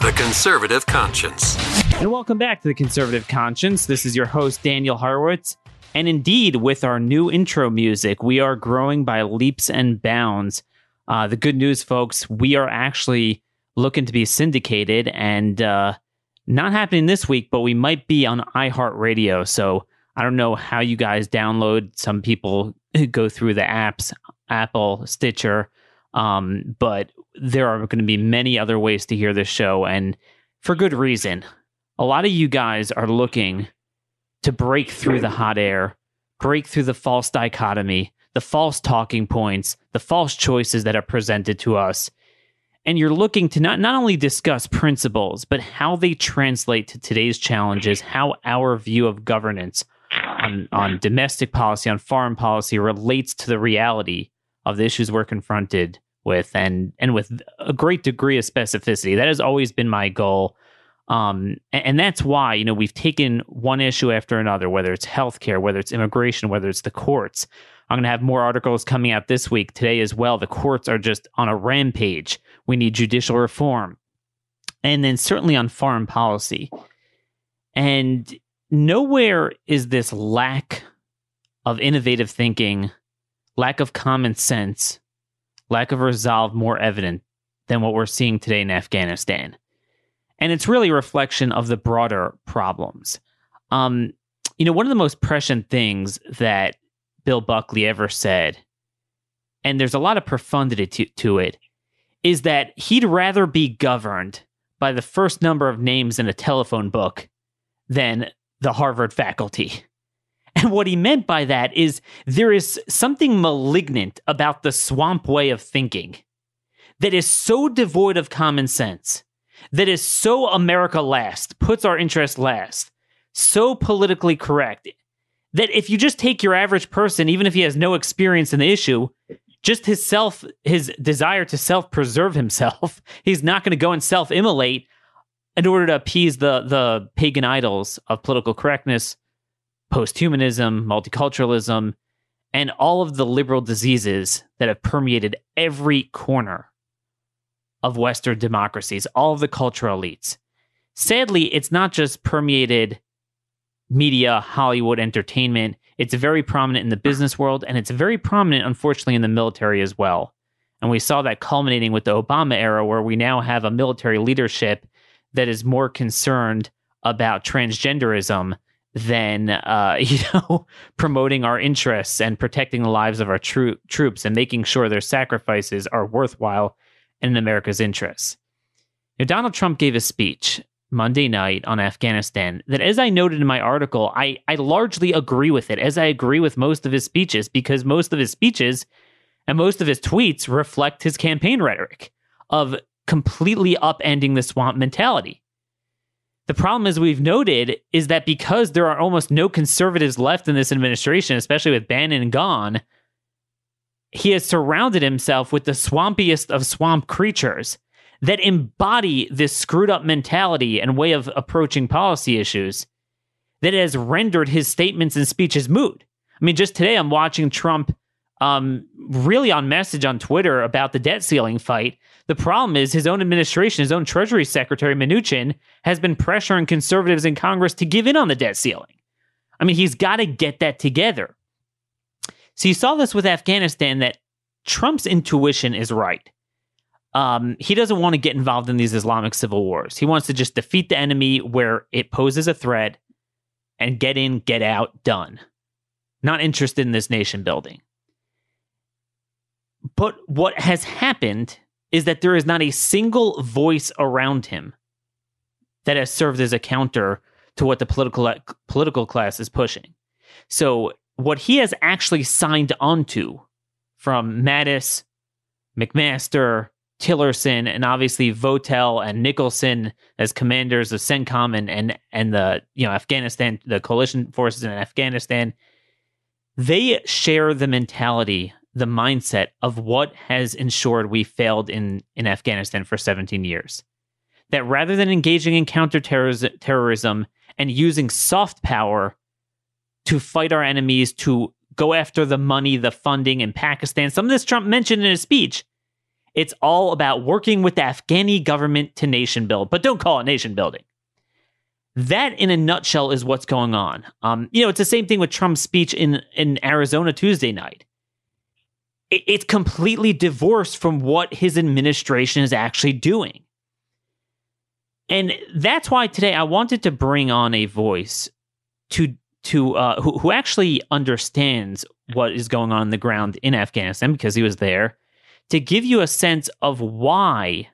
The Conservative Conscience. And welcome back to The Conservative Conscience. This is your host, Daniel Horowitz. And indeed, with our new intro music, we are growing by leaps and bounds. Uh, the good news, folks, we are actually looking to be syndicated and uh, not happening this week, but we might be on iHeartRadio. So I don't know how you guys download. Some people go through the apps, Apple, Stitcher, um, but there are going to be many other ways to hear this show, and for good reason. A lot of you guys are looking to break through the hot air, break through the false dichotomy, the false talking points, the false choices that are presented to us and you're looking to not, not only discuss principles, but how they translate to today's challenges, how our view of governance on, on domestic policy, on foreign policy relates to the reality of the issues we're confronted with and and with a great degree of specificity. That has always been my goal. Um, and, and, that's why, you know, we've taken one issue after another, whether it's healthcare, whether it's immigration, whether it's the courts. I'm going to have more articles coming out this week, today as well. The courts are just on a rampage. We need judicial reform. And then certainly on foreign policy. And nowhere is this lack of innovative thinking, lack of common sense, lack of resolve more evident than what we're seeing today in Afghanistan. And it's really a reflection of the broader problems. Um, you know, one of the most prescient things that Bill Buckley ever said, and there's a lot of profundity to, to it, is that he'd rather be governed by the first number of names in a telephone book than the Harvard faculty. And what he meant by that is there is something malignant about the swamp way of thinking that is so devoid of common sense, that is so America last, puts our interests last, so politically correct, that if you just take your average person, even if he has no experience in the issue, just his self, his desire to self preserve himself, he's not going to go and self immolate in order to appease the the pagan idols of political correctness, post humanism, multiculturalism, and all of the liberal diseases that have permeated every corner of Western democracies, all of the cultural elites. Sadly, it's not just permeated media, Hollywood, entertainment. It's very prominent in the business world, and it's very prominent, unfortunately, in the military as well. And we saw that culminating with the Obama era, where we now have a military leadership that is more concerned about transgenderism than uh, you know promoting our interests and protecting the lives of our tro- troops and making sure their sacrifices are worthwhile in America's interests. Now, Donald Trump gave a speech Monday night on Afghanistan that, as I noted in my article, I, I largely agree with it, as I agree with most of his speeches, because most of his speeches and most of his tweets reflect his campaign rhetoric of completely upending the swamp mentality. The problem, as we've noted, is that because there are almost no conservatives left in this administration, especially with Bannon gone, he has surrounded himself with the swampiest of swamp creatures that embody this screwed up mentality and way of approaching policy issues that has rendered his statements and speeches moot. I mean, just today I'm watching Trump um, really on message on Twitter about the debt ceiling fight. The problem is his own administration, his own Treasury Secretary Mnuchin, has been pressuring conservatives in Congress to give in on the debt ceiling. I mean, he's got to get that together. So you saw this with Afghanistan that Trump's intuition is right um, he doesn't want to get involved in these Islamic civil wars. He wants to just defeat the enemy where it poses a threat and get in, get out, done. Not interested in this nation building. But what has happened is that there is not a single voice around him that has served as a counter to what the political uh, political class is pushing. So what he has actually signed onto from Mattis, McMaster, Tillerson and obviously Votel and Nicholson as commanders of CENTCOM and and and the you know Afghanistan, the coalition forces in Afghanistan, they share the mentality, the mindset of what has ensured we failed in in Afghanistan for 17 years. That rather than engaging in counterterrorism and using soft power to fight our enemies, to go after the money, the funding in Pakistan, some of this Trump mentioned in his speech it's all about working with the Afghani government to nation build, but don't call it nation building. That, in a nutshell, is what's going on. Um, you know, it's the same thing with Trump's speech in in Arizona Tuesday night. It, it's completely divorced from what his administration is actually doing, and that's why today I wanted to bring on a voice to to uh, who, who actually understands what is going on on the ground in Afghanistan because he was there to give you a sense of why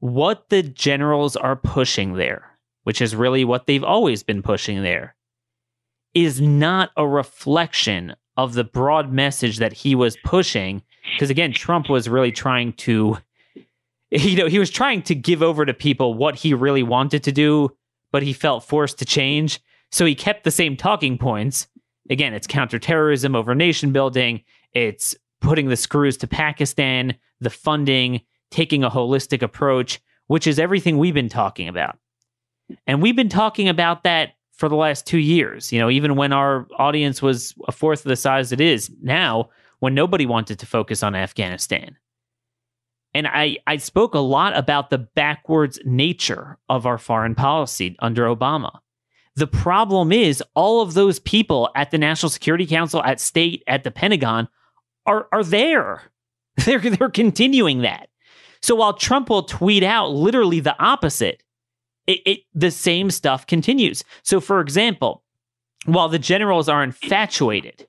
what the generals are pushing there, which is really what they've always been pushing there, is not a reflection of the broad message that he was pushing. Because again, Trump was really trying to, you know, he was trying to give over to people what he really wanted to do, but he felt forced to change. So he kept the same talking points. Again, it's counterterrorism over nation building. It's putting the screws to Pakistan, the funding, taking a holistic approach, which is everything we've been talking about. And we've been talking about that for the last two years. You know, even when our audience was a fourth of the size it is now, when nobody wanted to focus on Afghanistan. And I, I spoke a lot about the backwards nature of our foreign policy under Obama. The problem is, all of those people at the National Security Council, at state, at the Pentagon are are there. They're they're continuing that. So while Trump will tweet out literally the opposite, it, it the same stuff continues. So for example, while the generals are infatuated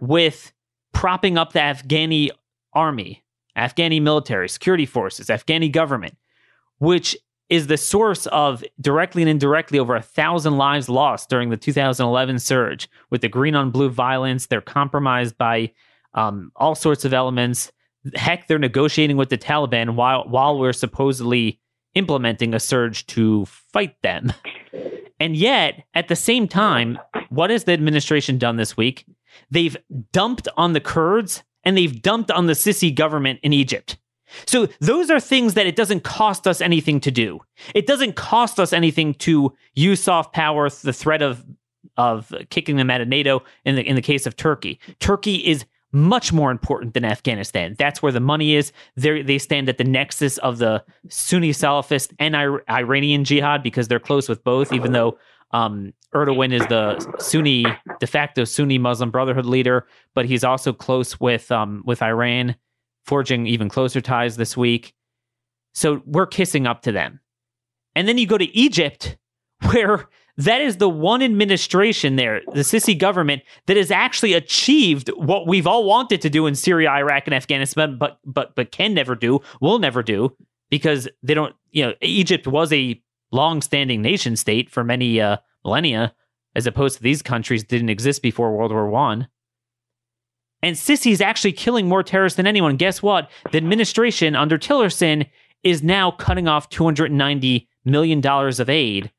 with propping up the Afghani army, Afghani military, security forces, Afghani government, which is the source of directly and indirectly over a thousand lives lost during the 2011 surge with the green on blue violence. They're compromised by um, all sorts of elements. Heck, they're negotiating with the Taliban while while we're supposedly implementing a surge to fight them. And yet, at the same time, what has the administration done this week? They've dumped on the Kurds and they've dumped on the Sisi government in Egypt. So those are things that it doesn't cost us anything to do. It doesn't cost us anything to use soft power, the threat of of kicking them out of NATO in the in the case of Turkey. Turkey is much more important than Afghanistan. That's where the money is. They they stand at the nexus of the Sunni Salafist and Iranian jihad because they're close with both. Even though um, Erdogan is the Sunni de facto Sunni Muslim Brotherhood leader, but he's also close with um, with Iran, forging even closer ties this week. So we're kissing up to them. And then you go to Egypt, where that is the one administration there, the Sisi government, that has actually achieved what we've all wanted to do in Syria, Iraq, and Afghanistan, but but but can never do, will never do, because they don't. You know, Egypt was a long-standing nation state for many uh, millennia, as opposed to these countries didn't exist before World War One. And Sisi is actually killing more terrorists than anyone. Guess what? The administration under Tillerson is now cutting off 290 million dollars of aid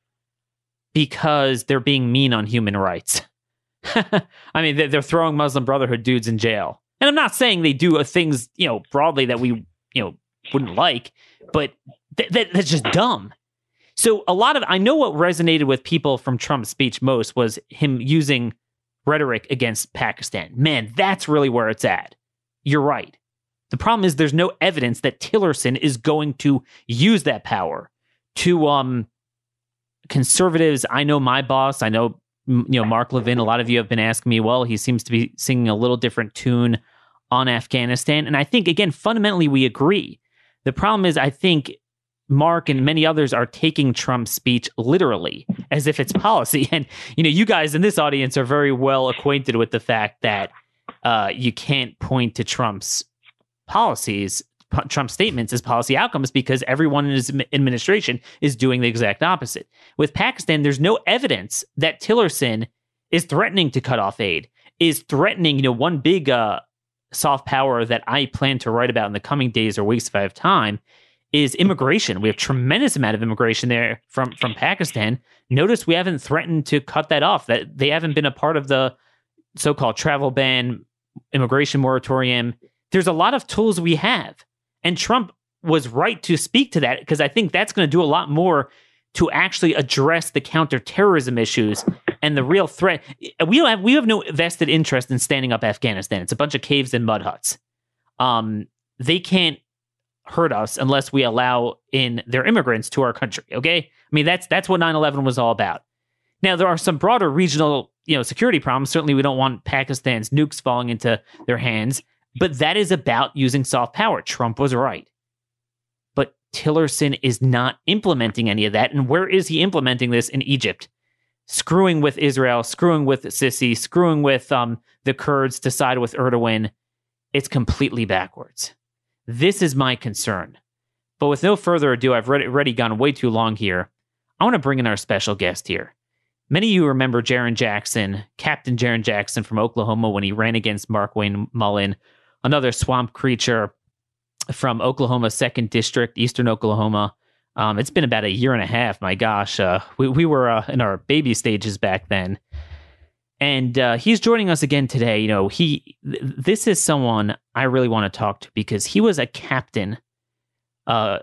because they're being mean on human rights. I mean, they're throwing Muslim Brotherhood dudes in jail. And I'm not saying they do things, you know, broadly that we, you know, wouldn't like, but th- that's just dumb. So a lot of I know what resonated with people from Trump's speech most was him using rhetoric against Pakistan. Man, that's really where it's at. You're right. The problem is there's no evidence that Tillerson is going to use that power to um conservatives, I know my boss, I know you know Mark Levin. A lot of you have been asking me, well, he seems to be singing a little different tune on Afghanistan, and I think again, fundamentally, we agree. The problem is, I think Mark and many others are taking Trump's speech literally as if it's policy. And you know, you guys in this audience are very well acquainted with the fact that uh, you can't point to Trump's policies Trump statements as policy outcomes because everyone in his administration is doing the exact opposite. With Pakistan, there's no evidence that Tillerson is threatening to cut off aid, is threatening, you know, one big uh, soft power that I plan to write about in the coming days or weeks if I have time is immigration. We have tremendous amount of immigration there from from Pakistan. Notice we haven't threatened to cut that off. That they haven't been a part of the so-called travel ban, immigration moratorium. There's a lot of tools we have. And Trump was right to speak to that because I think that's going to do a lot more to actually address the counterterrorism issues and the real threat. We don't have we have no vested interest in standing up Afghanistan. It's a bunch of caves and mud huts. Um, they can't hurt us unless we allow in their immigrants to our country. Okay, I mean that's that's what 9/11 was all about. Now there are some broader regional you know security problems. Certainly, we don't want Pakistan's nukes falling into their hands, but that is about using soft power. Trump was right. But Tillerson is not implementing any of that. And where is he implementing this in Egypt? Screwing with Israel, screwing with Sisi, screwing with um, the Kurds to side with Erdogan. It's completely backwards. This is my concern. But with no further ado, I've already gone way too long here. I want to bring in our special guest here. Many of you remember Jarrin Jackson, Captain Jarrin Jackson from Oklahoma when he ran against Mark Wayne Mullin, another swamp creature from Oklahoma, second district, Eastern Oklahoma. Um, it's been about a year and a half. My gosh, uh, we we were uh, in our baby stages back then, and uh, he's joining us again today. You know, he th- this is someone I really want to talk to because he was a captain, uh,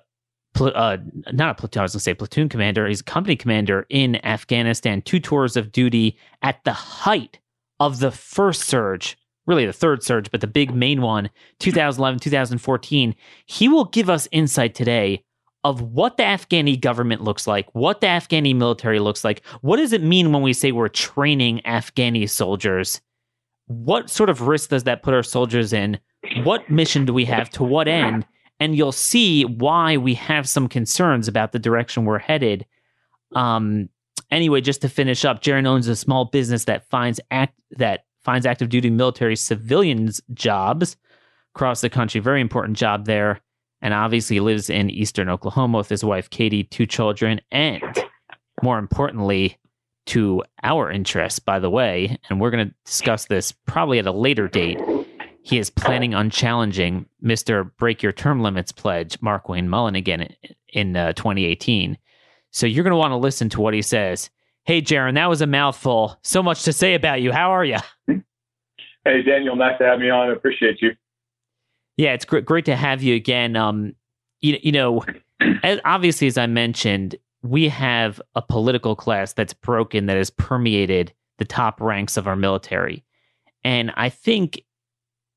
pl- uh, not a platoon. I was to say platoon commander. He's a company commander in Afghanistan. Two tours of duty at the height of the first surge really the third surge, but the big main one, 2011, 2014, he will give us insight today of what the Afghani government looks like, what the Afghani military looks like. What does it mean when we say we're training Afghani soldiers? What sort of risk does that put our soldiers in? What mission do we have? To what end? And you'll see why we have some concerns about the direction we're headed. Um, anyway, just to finish up, Jarrin owns a small business that finds act that finds active duty military civilians jobs across the country. Very important job there. And obviously lives in eastern Oklahoma with his wife, Katie, two children, and more importantly, to our interests, by the way. And we're going to discuss this probably at a later date. He is planning on challenging Mr. Break Your Term Limits pledge, Mark Wayne Mullin, again in uh, 2018. So you're going to want to listen to what he says. Hey, Jarrin, that was a mouthful. So much to say about you. How are you? Hey, Daniel, nice to have me on. I appreciate you. Yeah, it's great, great to have you again. Um, you, you know, as, obviously, as I mentioned, we have a political class that's broken that has permeated the top ranks of our military. And I think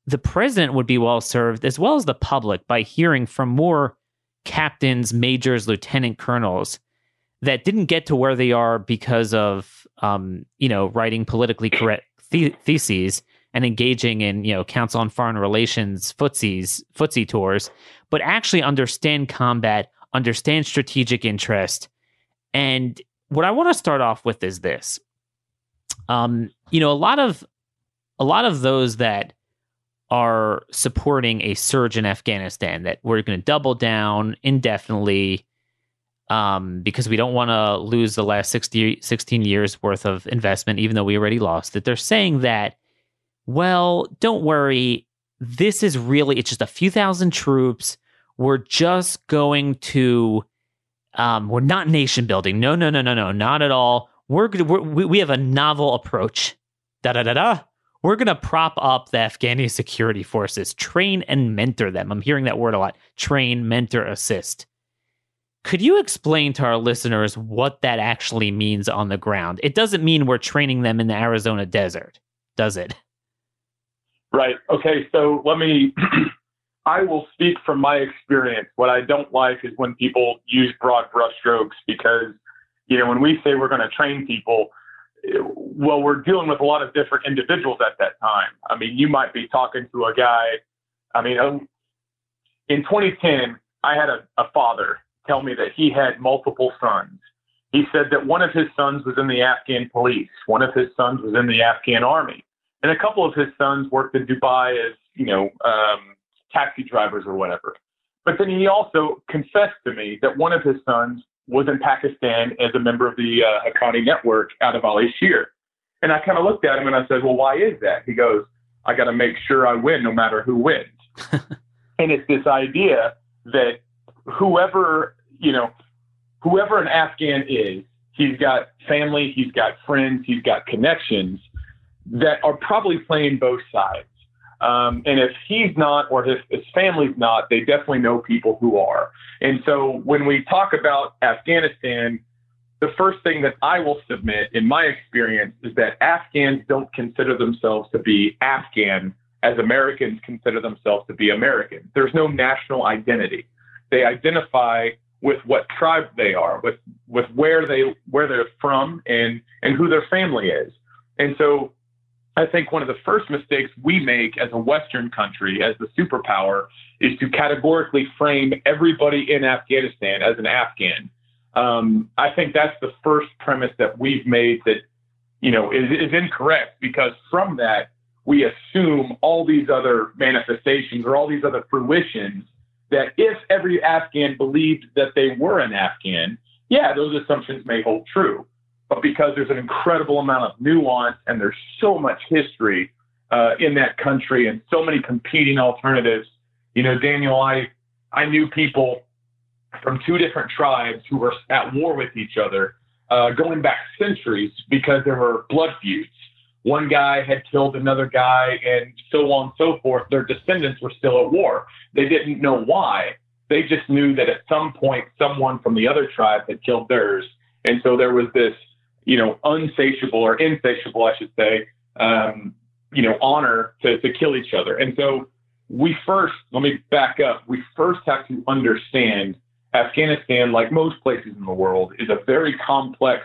the president would be well served, as well as the public, by hearing from more captains, majors, lieutenant colonels that didn't get to where they are because of, um, you know, writing politically correct the- theses and engaging in, you know, Council on Foreign Relations footsies, footsie tours, but actually understand combat, understand strategic interest. And what I want to start off with is this. Um, you know, a lot of a lot of those that are supporting a surge in Afghanistan that we're going to double down indefinitely um, because we don't want to lose the last 60, 16 years worth of investment, even though we already lost it. They're saying that well, don't worry. This is really, it's just a few thousand troops. We're just going to, um, we're not nation building. No, no, no, no, no, not at all. We're, we're we have a novel approach. Da da da da. We're going to prop up the Afghani security forces, train and mentor them. I'm hearing that word a lot train, mentor, assist. Could you explain to our listeners what that actually means on the ground? It doesn't mean we're training them in the Arizona desert, does it? Right. Okay. So let me, I will speak from my experience. What I don't like is when people use broad brushstrokes because, you know, when we say we're going to train people, well, we're dealing with a lot of different individuals at that time. I mean, you might be talking to a guy. I mean, um, in 2010, I had a, a father tell me that he had multiple sons. He said that one of his sons was in the Afghan police, one of his sons was in the Afghan army and a couple of his sons worked in Dubai as you know um, taxi drivers or whatever. But then he also confessed to me that one of his sons was in Pakistan as a member of the uh, Haqqani network out of Ali Shir. And I kind of looked at him and I said, well, why is that? He goes, I got to make sure I win no matter who wins. and it's this idea that whoever, you know, whoever an Afghan is, he's got family, he's got friends, he's got connections that are probably playing both sides. Um, and if he's not, or his, his family's not, they definitely know people who are. And so when we talk about Afghanistan, the first thing that I will submit in my experience is that Afghans don't consider themselves to be Afghan as Americans consider themselves to be American. There's no national identity. They identify with what tribe they are, with with where they where they're from and and who their family is. And so I think one of the first mistakes we make as a Western country, as the superpower, is to categorically frame everybody in Afghanistan as an Afghan. Um, I think that's the first premise that we've made that, you know, is, is incorrect because from that, we assume all these other manifestations or all these other fruitions that if every Afghan believed that they were an Afghan, yeah, those assumptions may hold true but because there's an incredible amount of nuance and there's so much history uh, in that country and so many competing alternatives. You know, Daniel, I I knew people from two different tribes who were at war with each other uh, going back centuries because there were blood feuds. One guy had killed another guy, and so on and so forth. Their descendants were still at war. They didn't know why. They just knew that at some point, someone from the other tribe had killed theirs. And so there was this you know, unsatiable or insatiable, I should say, um, you know, honor to, to kill each other. And so we first, let me back up. We first have to understand Afghanistan, like most places in the world, is a very complex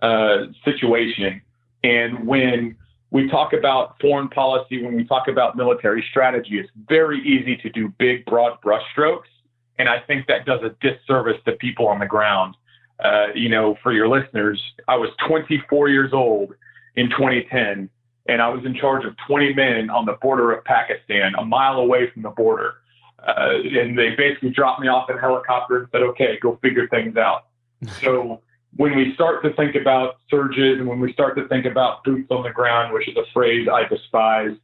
uh, situation. And when we talk about foreign policy, when we talk about military strategy, it's very easy to do big, broad brushstrokes. And I think that does a disservice to people on the ground uh, you know, for your listeners, I was 24 years old in 2010, and I was in charge of 20 men on the border of Pakistan, a mile away from the border. Uh, and they basically dropped me off in a helicopter and said, okay, go figure things out. so when we start to think about surges and when we start to think about boots on the ground, which is a phrase I despise,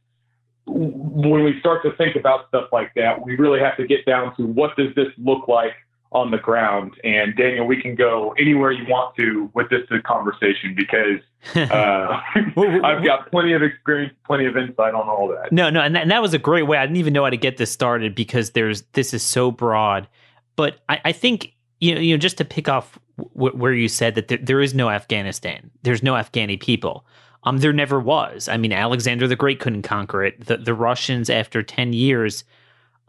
when we start to think about stuff like that, we really have to get down to what does this look like on the ground. And Daniel, we can go anywhere you want to with this conversation because uh, I've got plenty of experience, plenty of insight on all that. No, no, and that, and that was a great way. I didn't even know how to get this started because there's this is so broad. But I, I think you know, you know, just to pick off w- where you said that there, there is no Afghanistan, there's no Afghani people. Um, there never was. I mean, Alexander the Great couldn't conquer it. The the Russians, after ten years,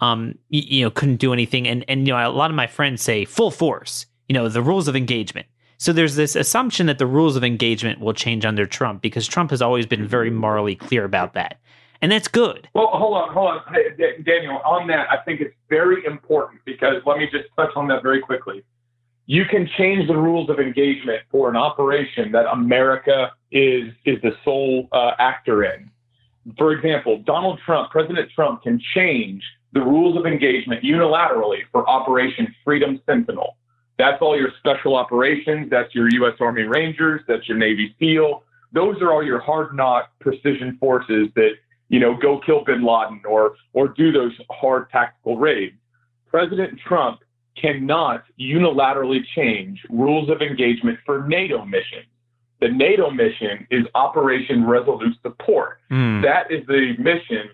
um, you, you know, couldn't do anything. And and you know, a lot of my friends say full force. You know, the rules of engagement. So there's this assumption that the rules of engagement will change under Trump because Trump has always been very morally clear about that. And that's good. Well, hold on, hold on. Hey, Daniel, on that, I think it's very important because let me just touch on that very quickly. You can change the rules of engagement for an operation that America is is the sole uh, actor in. For example, Donald Trump, President Trump, can change the rules of engagement unilaterally for Operation Freedom Sentinel. That's all your special operations. That's your U.S. Army Rangers. That's your Navy SEAL. Those are all your hard knock precision forces that, you know, go kill bin Laden or, or do those hard tactical raids. President Trump cannot unilaterally change rules of engagement for NATO missions. The NATO mission is Operation Resolute Support. Mm. That is the mission,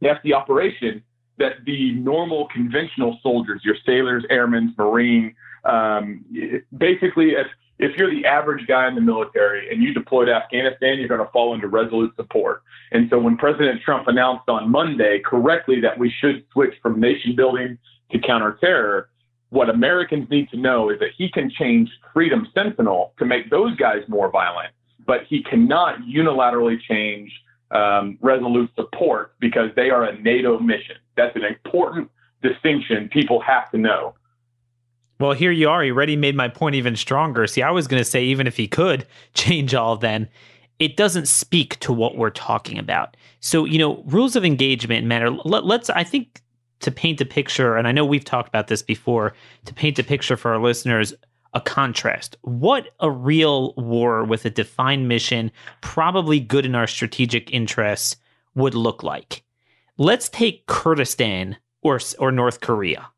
that's the operation that the normal conventional soldiers, your sailors, airmen, marine, um, basically, if if you're the average guy in the military and you deploy to Afghanistan, you're going to fall into resolute support. And so when President Trump announced on Monday correctly that we should switch from nation building to counterterror, what Americans need to know is that he can change Freedom Sentinel to make those guys more violent, but he cannot unilaterally change um, resolute support because they are a NATO mission. That's an important distinction people have to know. Well, here you are. You already made my point even stronger. See, I was going to say, even if he could change all, then it doesn't speak to what we're talking about. So, you know, rules of engagement matter. Let, let's, I think, to paint a picture, and I know we've talked about this before, to paint a picture for our listeners, a contrast. What a real war with a defined mission, probably good in our strategic interests, would look like. Let's take Kurdistan or or North Korea.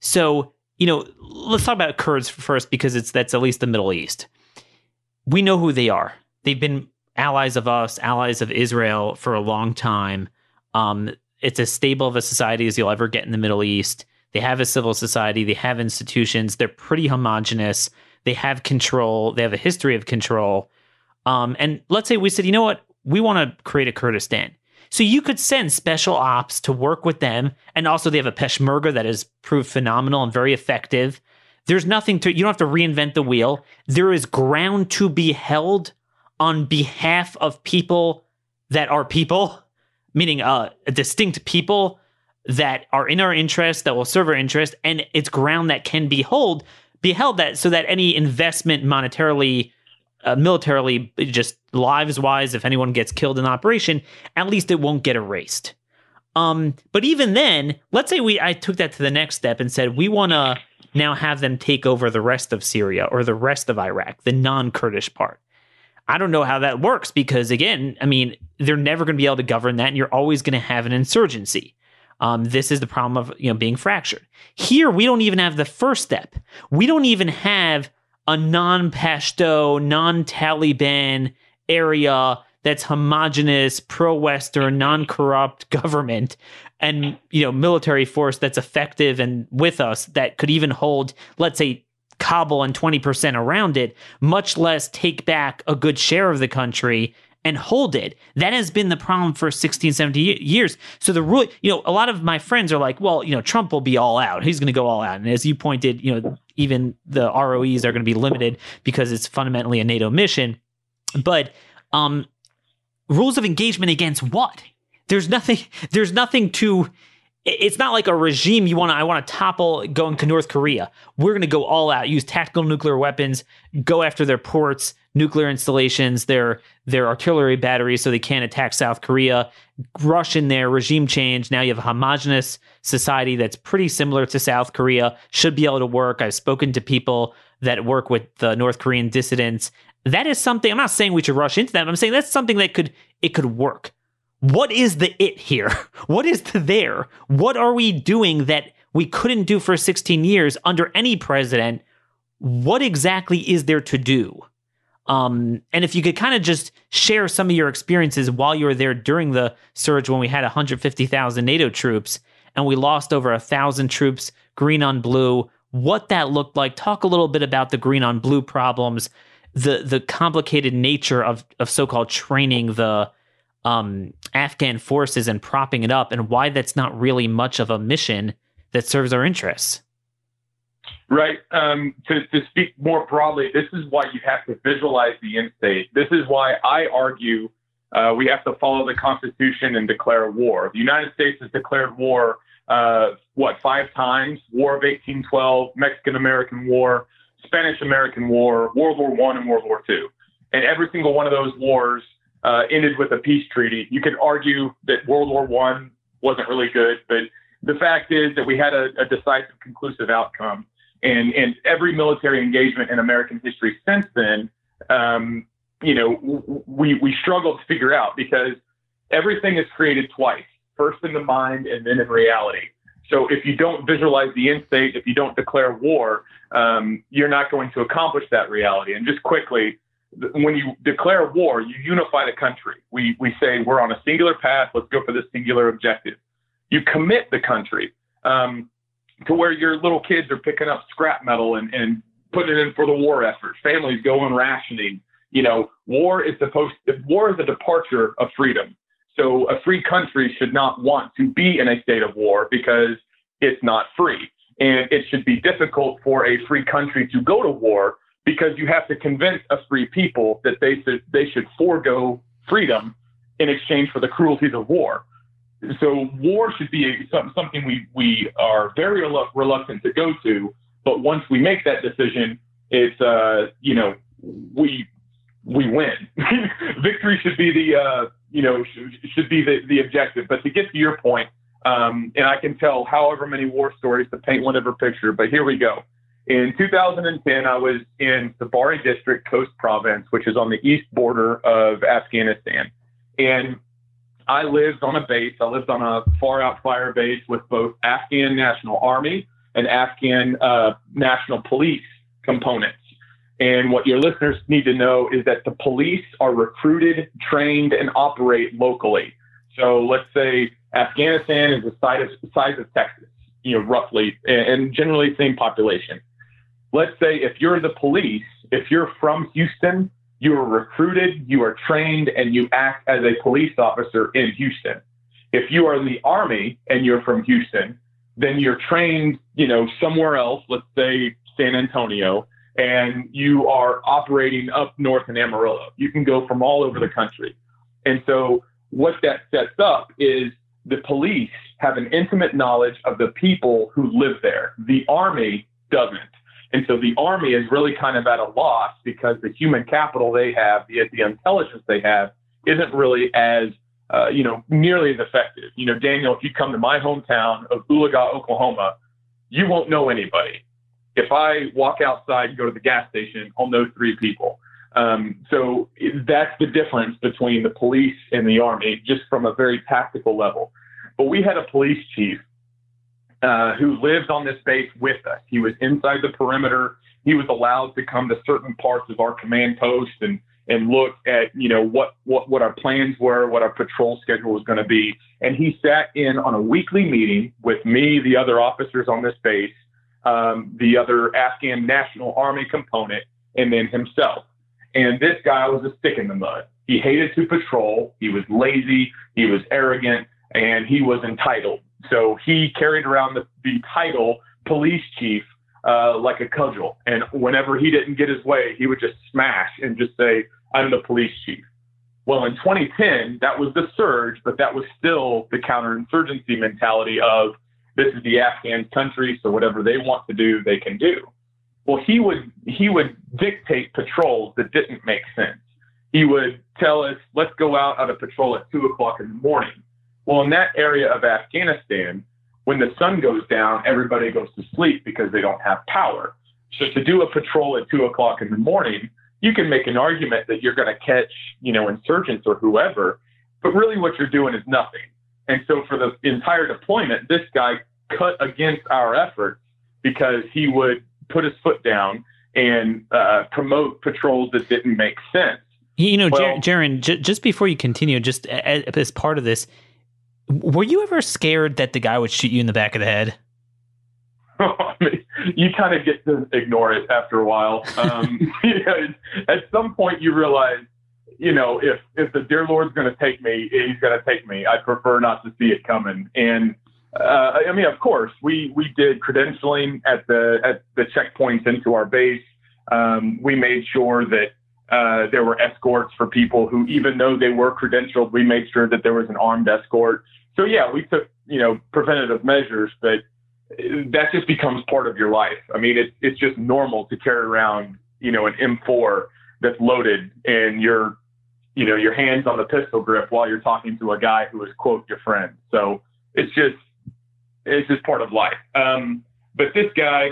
So, you know, let's talk about Kurds first because it's that's at least the Middle East. We know who they are. They've been allies of us, allies of Israel for a long time. Um, it's as stable of a society as you'll ever get in the Middle East. They have a civil society, they have institutions, they're pretty homogenous, they have control, they have a history of control. Um, and let's say we said, you know what, we want to create a Kurdistan. So you could send special ops to work with them. And also, they have a Peshmerga that has proved phenomenal and very effective. There's nothing to, you don't have to reinvent the wheel. There is ground to be held on behalf of people that are people, meaning uh, distinct people that are in our interest, that will serve our interest. And it's ground that can be hold, be held that so that any investment monetarily uh, militarily, just lives wise, if anyone gets killed in operation, at least it won't get erased. Um, but even then, let's say we I took that to the next step and said we want to now have them take over the rest of Syria or the rest of Iraq, the non-Kurdish part. I don't know how that works because again, I mean, they're never going to be able to govern that, and you're always going to have an insurgency. Um, this is the problem of you know being fractured. Here, we don't even have the first step. We don't even have a non Pashto, non Taliban area that's homogenous, pro Western, non corrupt government and you know military force that's effective and with us that could even hold, let's say, Kabul and 20% around it, much less take back a good share of the country and hold it. That has been the problem for 16, 17 years. So the rule, you know, a lot of my friends are like, well, you know, Trump will be all out. He's going to go all out. And as you pointed, you know, even the ROEs are going to be limited because it's fundamentally a NATO mission. But um, rules of engagement against what? There's nothing. There's nothing to it's not like a regime you want to I want to topple going to North Korea. We're going to go all out, use tactical nuclear weapons, go after their ports, nuclear installations, their their artillery batteries so they can't attack South Korea, rush in there, regime change. Now you have a homogenous society that's pretty similar to South Korea, should be able to work. I've spoken to people that work with the North Korean dissidents. That is something I'm not saying we should rush into that. I'm saying that's something that could it could work what is the it here? What is the there? What are we doing that we couldn't do for 16 years under any president? What exactly is there to do? Um, and if you could kind of just share some of your experiences while you were there during the surge when we had 150,000 NATO troops and we lost over a thousand troops, green on blue, what that looked like. Talk a little bit about the green on blue problems, the the complicated nature of of so-called training the um, Afghan forces and propping it up, and why that's not really much of a mission that serves our interests. Right. Um, to, to speak more broadly, this is why you have to visualize the end state. This is why I argue uh, we have to follow the Constitution and declare war. The United States has declared war, uh, what, five times? War of 1812, Mexican American War, Spanish American War, World War One, and World War Two. And every single one of those wars uh, ended with a peace treaty. You could argue that World War One wasn't really good, but the fact is that we had a, a decisive, conclusive outcome. And, and every military engagement in American history since then, um, you know, we, we struggled to figure out because everything is created twice, first in the mind and then in reality. So if you don't visualize the end state, if you don't declare war, um, you're not going to accomplish that reality. And just quickly, when you declare war, you unify the country. We, we say we're on a singular path. Let's go for this singular objective. You commit the country um, to where your little kids are picking up scrap metal and, and putting it in for the war effort. Families going rationing. You know, war is supposed. War is a departure of freedom. So a free country should not want to be in a state of war because it's not free. And it should be difficult for a free country to go to war because you have to convince a free people that they should they should forego freedom in exchange for the cruelties of war. So war should be a, something we we are very reluctant to go to, but once we make that decision, it's uh you know we we win. Victory should be the uh you know should, should be the the objective. But to get to your point, um, and I can tell however many war stories to paint whatever picture, but here we go. In 2010, I was in Sabari District, Khost Province, which is on the east border of Afghanistan. And I lived on a base. I lived on a far out fire base with both Afghan National Army and Afghan uh, National Police components. And what your listeners need to know is that the police are recruited, trained, and operate locally. So let's say Afghanistan is the size of, size of Texas, you know, roughly, and generally same population. Let's say if you're the police, if you're from Houston, you are recruited, you are trained, and you act as a police officer in Houston. If you are in the Army and you're from Houston, then you're trained, you know, somewhere else, let's say San Antonio, and you are operating up north in Amarillo. You can go from all over the country. And so what that sets up is the police have an intimate knowledge of the people who live there. The Army doesn't. And so the Army is really kind of at a loss because the human capital they have, the, the intelligence they have, isn't really as, uh, you know, nearly as effective. You know, Daniel, if you come to my hometown of Oologah, Oklahoma, you won't know anybody. If I walk outside and go to the gas station, I'll know three people. Um, so that's the difference between the police and the army, just from a very tactical level. But we had a police chief uh, who lived on this base with us. He was inside the perimeter. He was allowed to come to certain parts of our command post and and look at you know what what what our plans were, what our patrol schedule was going to be. And he sat in on a weekly meeting with me, the other officers on this base, um, the other Afghan National Army component, and then himself. And this guy was a stick in the mud. He hated to patrol. He was lazy. He was arrogant and he was entitled. So he carried around the, the title police chief uh, like a cudgel. And whenever he didn't get his way, he would just smash and just say, I'm the police chief. Well, in 2010, that was the surge, but that was still the counterinsurgency mentality of this is the Afghan country, so whatever they want to do, they can do. Well, he would he would dictate patrols that didn't make sense. He would tell us, let's go out on a patrol at two o'clock in the morning. Well, in that area of Afghanistan, when the sun goes down, everybody goes to sleep because they don't have power. So to do a patrol at two o'clock in the morning, you can make an argument that you're going to catch, you know, insurgents or whoever, but really what you're doing is nothing. And so for the entire deployment, this guy cut against our efforts because he would put his foot down and uh, promote patrols that didn't make sense. You know, well, Jarrin, j- just before you continue, just as, as part of this, were you ever scared that the guy would shoot you in the back of the head? I mean, you kind of get to ignore it after a while. Um, you know, at some point, you realize, you know, if if the dear Lord's going to take me, He's going to take me. I prefer not to see it coming. And uh, I mean, of course, we we did credentialing at the at the checkpoints into our base. Um, we made sure that uh, there were escorts for people who, even though they were credentialed, we made sure that there was an armed escort. So yeah, we took you know preventative measures, but that just becomes part of your life. I mean, it's it's just normal to carry around you know an M4 that's loaded and your you know your hands on the pistol grip while you're talking to a guy who is quote your friend. So it's just it's just part of life. Um, but this guy,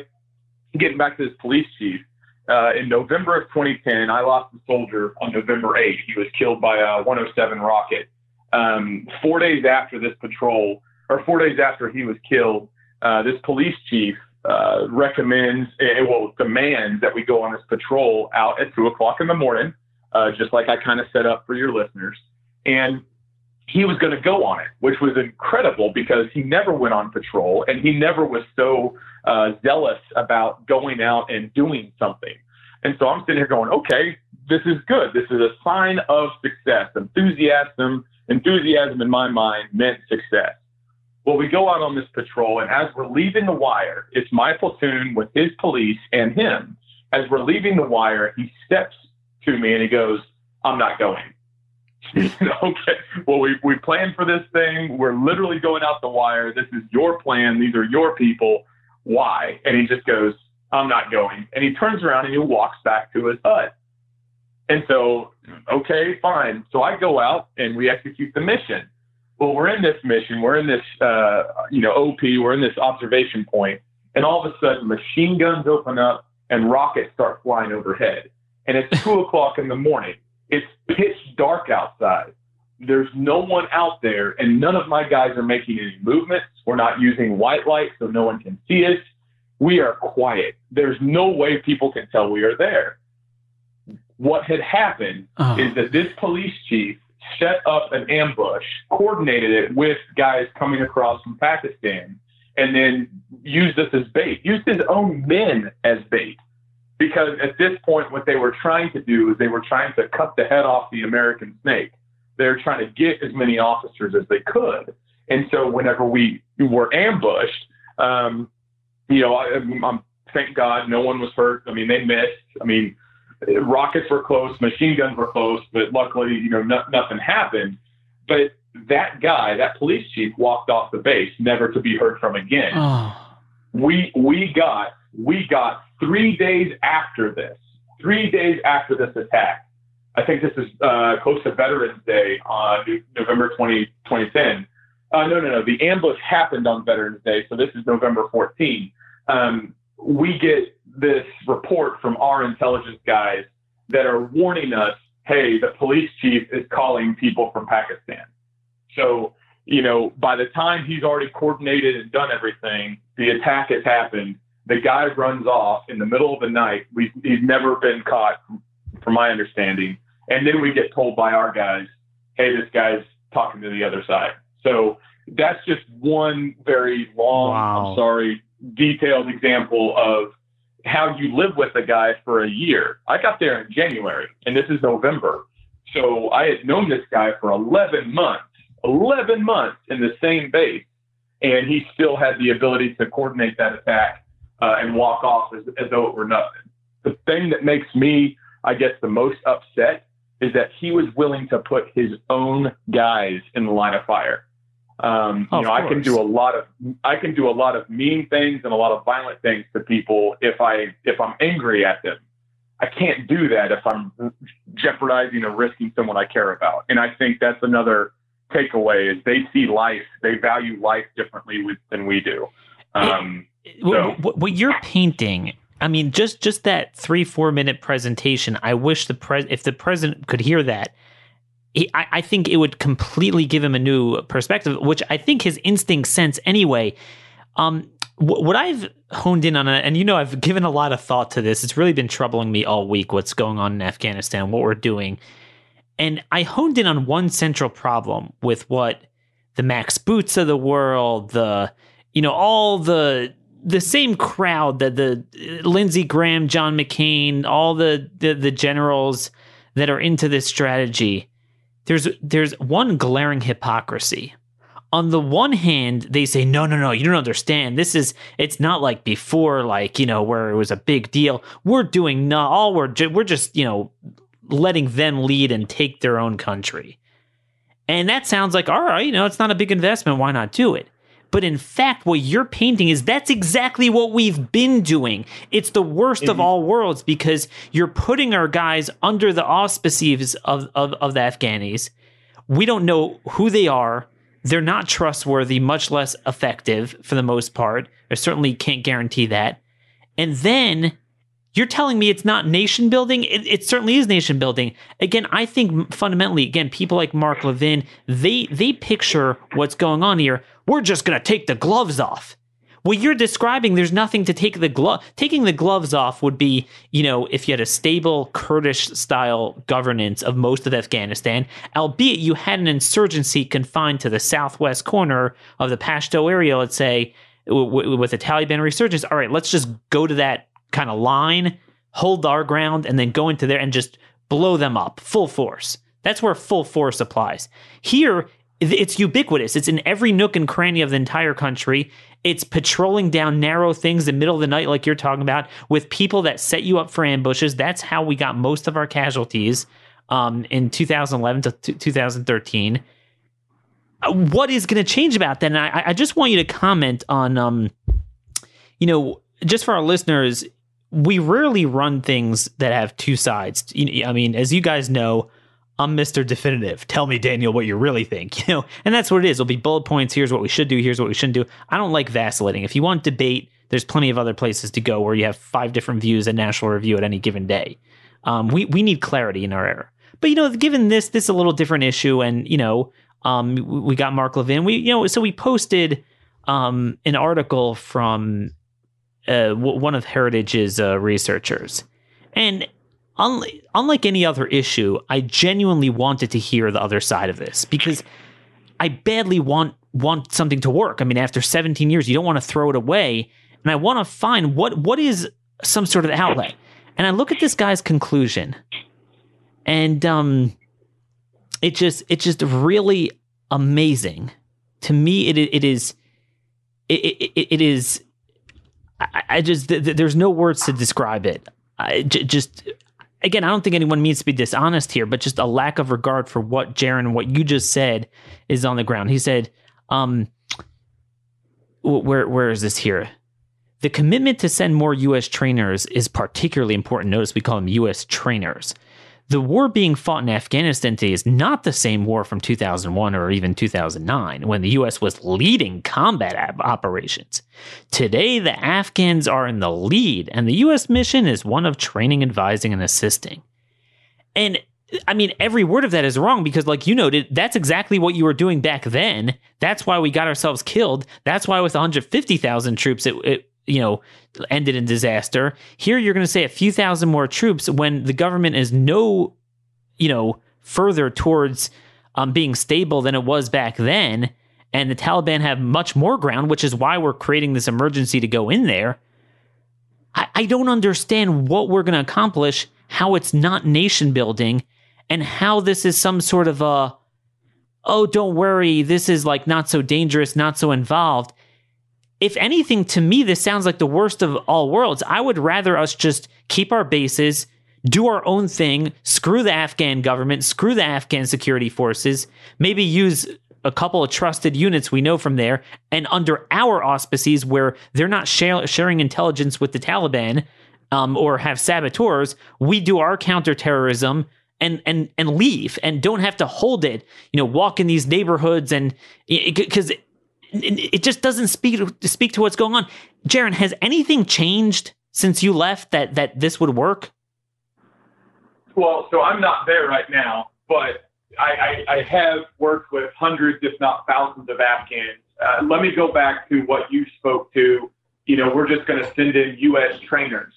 getting back to this police chief, uh, in November of 2010, I lost a soldier on November 8th. He was killed by a 107 rocket. Um, four days after this patrol, or four days after he was killed, uh, this police chief uh, recommends, and eh, well, demands that we go on this patrol out at two o'clock in the morning, uh, just like I kind of set up for your listeners. And he was going to go on it, which was incredible because he never went on patrol and he never was so uh, zealous about going out and doing something. And so I'm sitting here going, okay, this is good. This is a sign of success. Enthusiasm, enthusiasm in my mind meant success. Well, we go out on this patrol, and as we're leaving the wire, it's my platoon with his police and him. As we're leaving the wire, he steps to me and he goes, I'm not going. okay. Well, we, we planned for this thing. We're literally going out the wire. This is your plan. These are your people. Why? And he just goes, I'm not going. And he turns around and he walks back to his hut. And so, okay, fine. So I go out and we execute the mission. Well, we're in this mission. We're in this, uh, you know, OP. We're in this observation point, and all of a sudden, machine guns open up and rockets start flying overhead. And it's two o'clock in the morning. It's pitch dark outside. there's no one out there, and none of my guys are making any movements. We're not using white light so no one can see us. We are quiet. There's no way people can tell we are there. What had happened Oh. is that this police chief set up an ambush, coordinated it with guys coming across from Pakistan, and then used us as bait, used his own men as bait. Because at this point, what they were trying to do is they were trying to cut the head off the American snake. They're trying to get as many officers as they could. And so whenever we were ambushed, um, you know, I, I'm, thank God no one was hurt. I mean, they missed. I mean, rockets were close, machine guns were close, but luckily, you know, no, nothing happened. But that guy, that police chief, walked off the base, never to be heard from again. Oh. We we got we got three days after this, three days after this attack. I think this is uh, close to Veterans Day on November 20, 2010. Uh, no, no, no. The ambush happened on Veterans Day, so this is November 14. Um, we get this report from our intelligence guys that are warning us, hey, the police chief is calling people from Pakistan. So, you know, by the time he's already coordinated and done everything, the attack has happened. The guy runs off in the middle of the night. We, he's never been caught, from my understanding. And then we get told by our guys, hey, this guy's talking to the other side. So that's just one very long, Wow. I'm sorry, detailed example of how you live with a guy for a year. I got there in January, and this is November. So I had known this guy for 11 months, 11 months in the same base, and he still had the ability to coordinate that attack uh, and walk off as, as though it were nothing. The thing that makes me, I guess, the most upset is that he was willing to put his own guys in the line of fire. Um, you know, I can do a lot of I can do a lot of mean things and a lot of violent things to people if I if I'm angry at them. I can't do that if I'm jeopardizing or risking someone I care about. And I think that's another takeaway is they see life, they value life differently with, than we do. Um, So- what, what you're painting i mean just just that three four minute presentation i wish the pres if the president could hear that he, I, I think it would completely give him a new perspective which i think his instinct sense anyway. Um wh- what i've honed in on and you know i've given a lot of thought to this. It's really been troubling me all week what's going on in afghanistan what we're doing. And i honed in on one central problem with what the max boots of the world the you know all the the same crowd that the uh, Lindsey Graham, John McCain, all the, the the generals that are into this strategy. There's there's one glaring hypocrisy. On the one hand, they say, no, no, no, you don't understand. This is, it's not like before, like, you know, where it was a big deal. We're doing not all we're, ju- we're just, you know, letting them lead and take their own country. And that sounds like, all right, you know, it's not a big investment. Why not do it? But in fact, what you're painting is that's exactly what we've been doing. It's the worst of all worlds because you're putting our guys under the auspices of, of, of the Afghanis. We don't know who they are. They're not trustworthy, much less effective for the most part. I certainly can't guarantee that. And then you're telling me it's not nation building? It, it certainly is nation building. Again, I think fundamentally, again, people like Mark Levin, they they picture what's going on here. We're just gonna take the gloves off. What you're describing, there's nothing to take the glove. Taking the gloves off would be, you know, if you had a stable Kurdish style governance of most of Afghanistan, albeit you had an insurgency confined to the southwest corner of the Pashto area, let's say, w- w- with a Taliban resurgence. All right, let's just go to that kind of line, hold our ground, and then go into there and just blow them up full force. That's where full force applies. Here, it's ubiquitous. It's in every nook and cranny of the entire country. It's patrolling down narrow things in the middle of the night, like you're talking about, with people that set you up for ambushes. That's how we got most of our casualties um, in 2011 to t- 2013. Uh, What is going to change about that? And I, I just want you to comment on, um, you know, just for our listeners, we rarely run things that have two sides. I mean, as you guys know, I'm Mr. Definitive. Tell me, Daniel, what you really think. You know, and that's what it is. It'll be bullet points. Here's what we should do. Here's what we shouldn't do. I don't like vacillating. If you want debate, there's plenty of other places to go where you have five different views at National Review at any given day. Um, we we need clarity in our era. but you know, given this, this is a little different issue, and you know, um, we got Mark Levin. We you know, so we posted um an article from uh, one of Heritage's uh, researchers, and unlike, unlike any other issue, I genuinely wanted to hear the other side of this because I badly want want something to work. I mean, after 17 years, you don't want to throw it away, and I want to find what what is some sort of outlet. And I look at this guy's conclusion, and um, it just it's just really amazing to me. It it is it it, it is. I, just th- th- there's no words to describe it. I just again, I don't think anyone means to be dishonest here, but just a lack of regard for what Jarrin, what you just said, is on the ground. He said, um, where where is this here? The commitment to send more U.S. trainers is particularly important. Notice we call them U.S. trainers. The war being fought in Afghanistan today is not the same war from 2001 or even 2009 when the U.S. was leading combat operations. Today, the Afghans are in the lead, and the U.S. mission is one of training, advising, and assisting. And I mean, every word of that is wrong because, like you noted, that's exactly what you were doing back then. That's why we got ourselves killed. That's why, with 150,000 troops, it, it you know ended in disaster. Here, you're going to say a few thousand more troops when the government is no, you know, further towards um, being stable than it was back then, and the Taliban have much more ground, which is why we're creating this emergency to go in there. I, I don't understand what we're going to accomplish, how it's not nation building and how this is some sort of a oh don't worry this is like not so dangerous not so involved if anything to me this sounds like the worst of all worlds. I would rather us just keep our bases do our own thing screw the afghan government screw the afghan security forces maybe use a couple of trusted units we know from there and under our auspices where they're not share, sharing intelligence with the taliban um, or have saboteurs we do our counterterrorism and and and leave and don't have to hold it. You know walk in these neighborhoods and because it, just doesn't speak to speak to what's going on. Jarrin has anything changed since you left that that this would work? Well so i'm not there right now but i i, I have worked with hundreds if not thousands of afghans. Uh, let me go back to what you spoke to. You know we're just going to send in us trainers.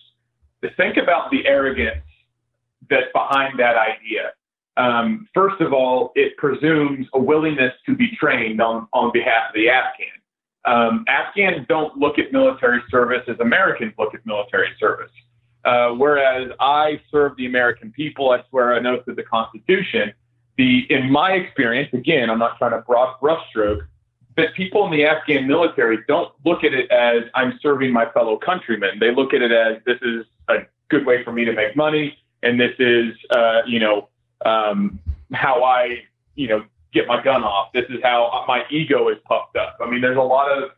Think about the arrogance that's behind that idea. Um, first of all, it presumes a willingness to be trained on, on behalf of the Afghan. Um, Afghans don't look at military service as Americans look at military service. Uh, whereas I serve the American people, I swear an oath to the Constitution. The, in my experience, again, I'm not trying to broad brushstroke, but people in the Afghan military don't look at it as I'm serving my fellow countrymen. They look at it as this is a good way for me to make money and this is uh, you know um, how I you know get my gun off. This is how my ego is puffed up. I mean, there's a lot of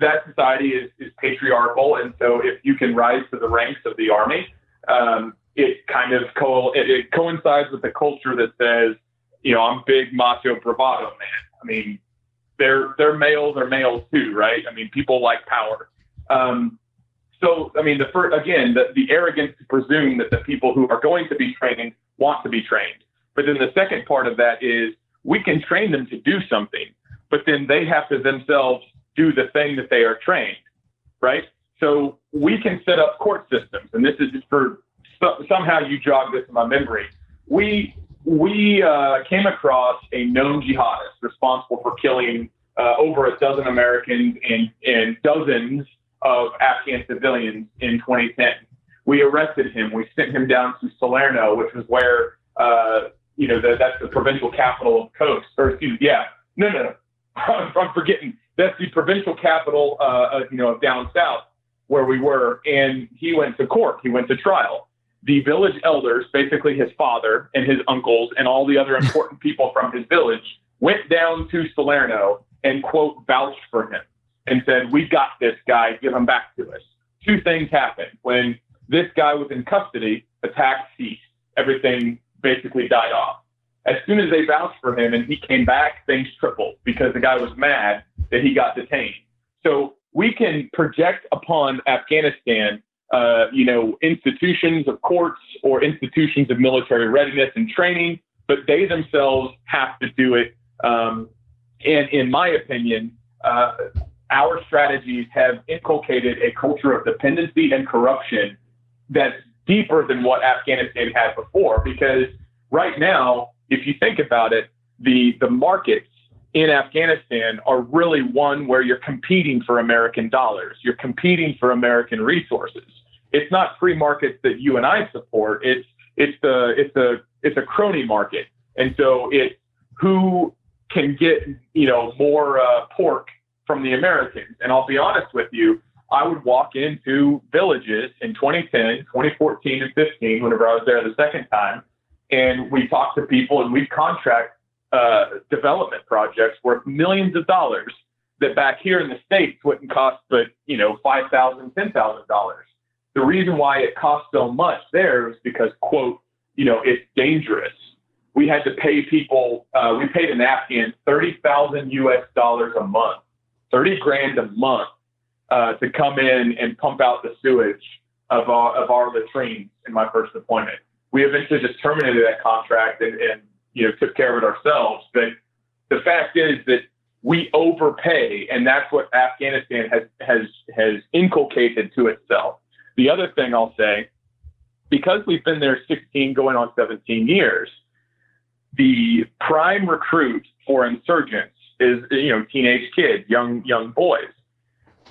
that society is, is patriarchal, and so if you can rise to the ranks of the army, um, it kind of co- it, it coincides with the culture that says, you know, I'm big macho bravado man. I mean, they're they're males are males too, right? I mean, people like power. Um, so, I mean, the first, again, the, the arrogance to presume that the people who are going to be trained want to be trained. But then the second part of that is we can train them to do something, but then they have to themselves do the thing that they are trained, right? So we can set up court systems, and this is just for somehow you jog this in my memory. We we uh, came across a known jihadist responsible for killing uh, over a dozen Americans and, and dozens of Afghan civilians in 2010. We arrested him. We sent him down to Salerno, which was where, uh, you know, the, that's the provincial capital of Khost. Or excuse yeah, no, no, no. I'm forgetting. That's the provincial capital, uh, you know, of down south where we were. And he went to court. He went to trial. The village elders, basically his father and his uncles and all the other important people from his village, went down to Salerno and quote vouched for him and said, We got this guy, give him back to us. Two things happened. When this guy was in custody, attacks ceased. Everything basically died off. As soon as they vouched for him and he came back, things tripled because the guy was mad that he got detained. So we can project upon Afghanistan uh, you know, institutions of courts or institutions of military readiness and training, but they themselves have to do it. Um, and in my opinion, uh, our strategies have inculcated a culture of dependency and corruption that's deeper than what Afghanistan had before. Because right now, if you think about it, the the markets in Afghanistan are really one where you're competing for American dollars. You're competing for American resources. It's not free markets that you and I support. It's it's the it's a it's a crony market, and so it's who can get you know more uh, pork from the Americans. And I'll be honest with you, I would walk into villages in 2010, 2014, and 15, whenever I was there the second time, and we talked to people and we'd contract uh, development projects worth millions of dollars that back here in the states wouldn't cost but you know five thousand, ten thousand dollars. The reason why it costs so much there is because quote you know it's dangerous. We had to pay people. Uh, we paid an Afghan thirty thousand U.S. dollars a month, thirty grand a month uh, to come in and pump out the sewage of our of our latrines in my first deployment. We eventually just terminated that contract and, and you know, took care of it ourselves. But the fact is that we overpay, and that's what Afghanistan has has has inculcated to itself. The other thing I'll say, because we've been there 16, going on 17 years, the prime recruit for insurgents is you know teenage kids, young young boys.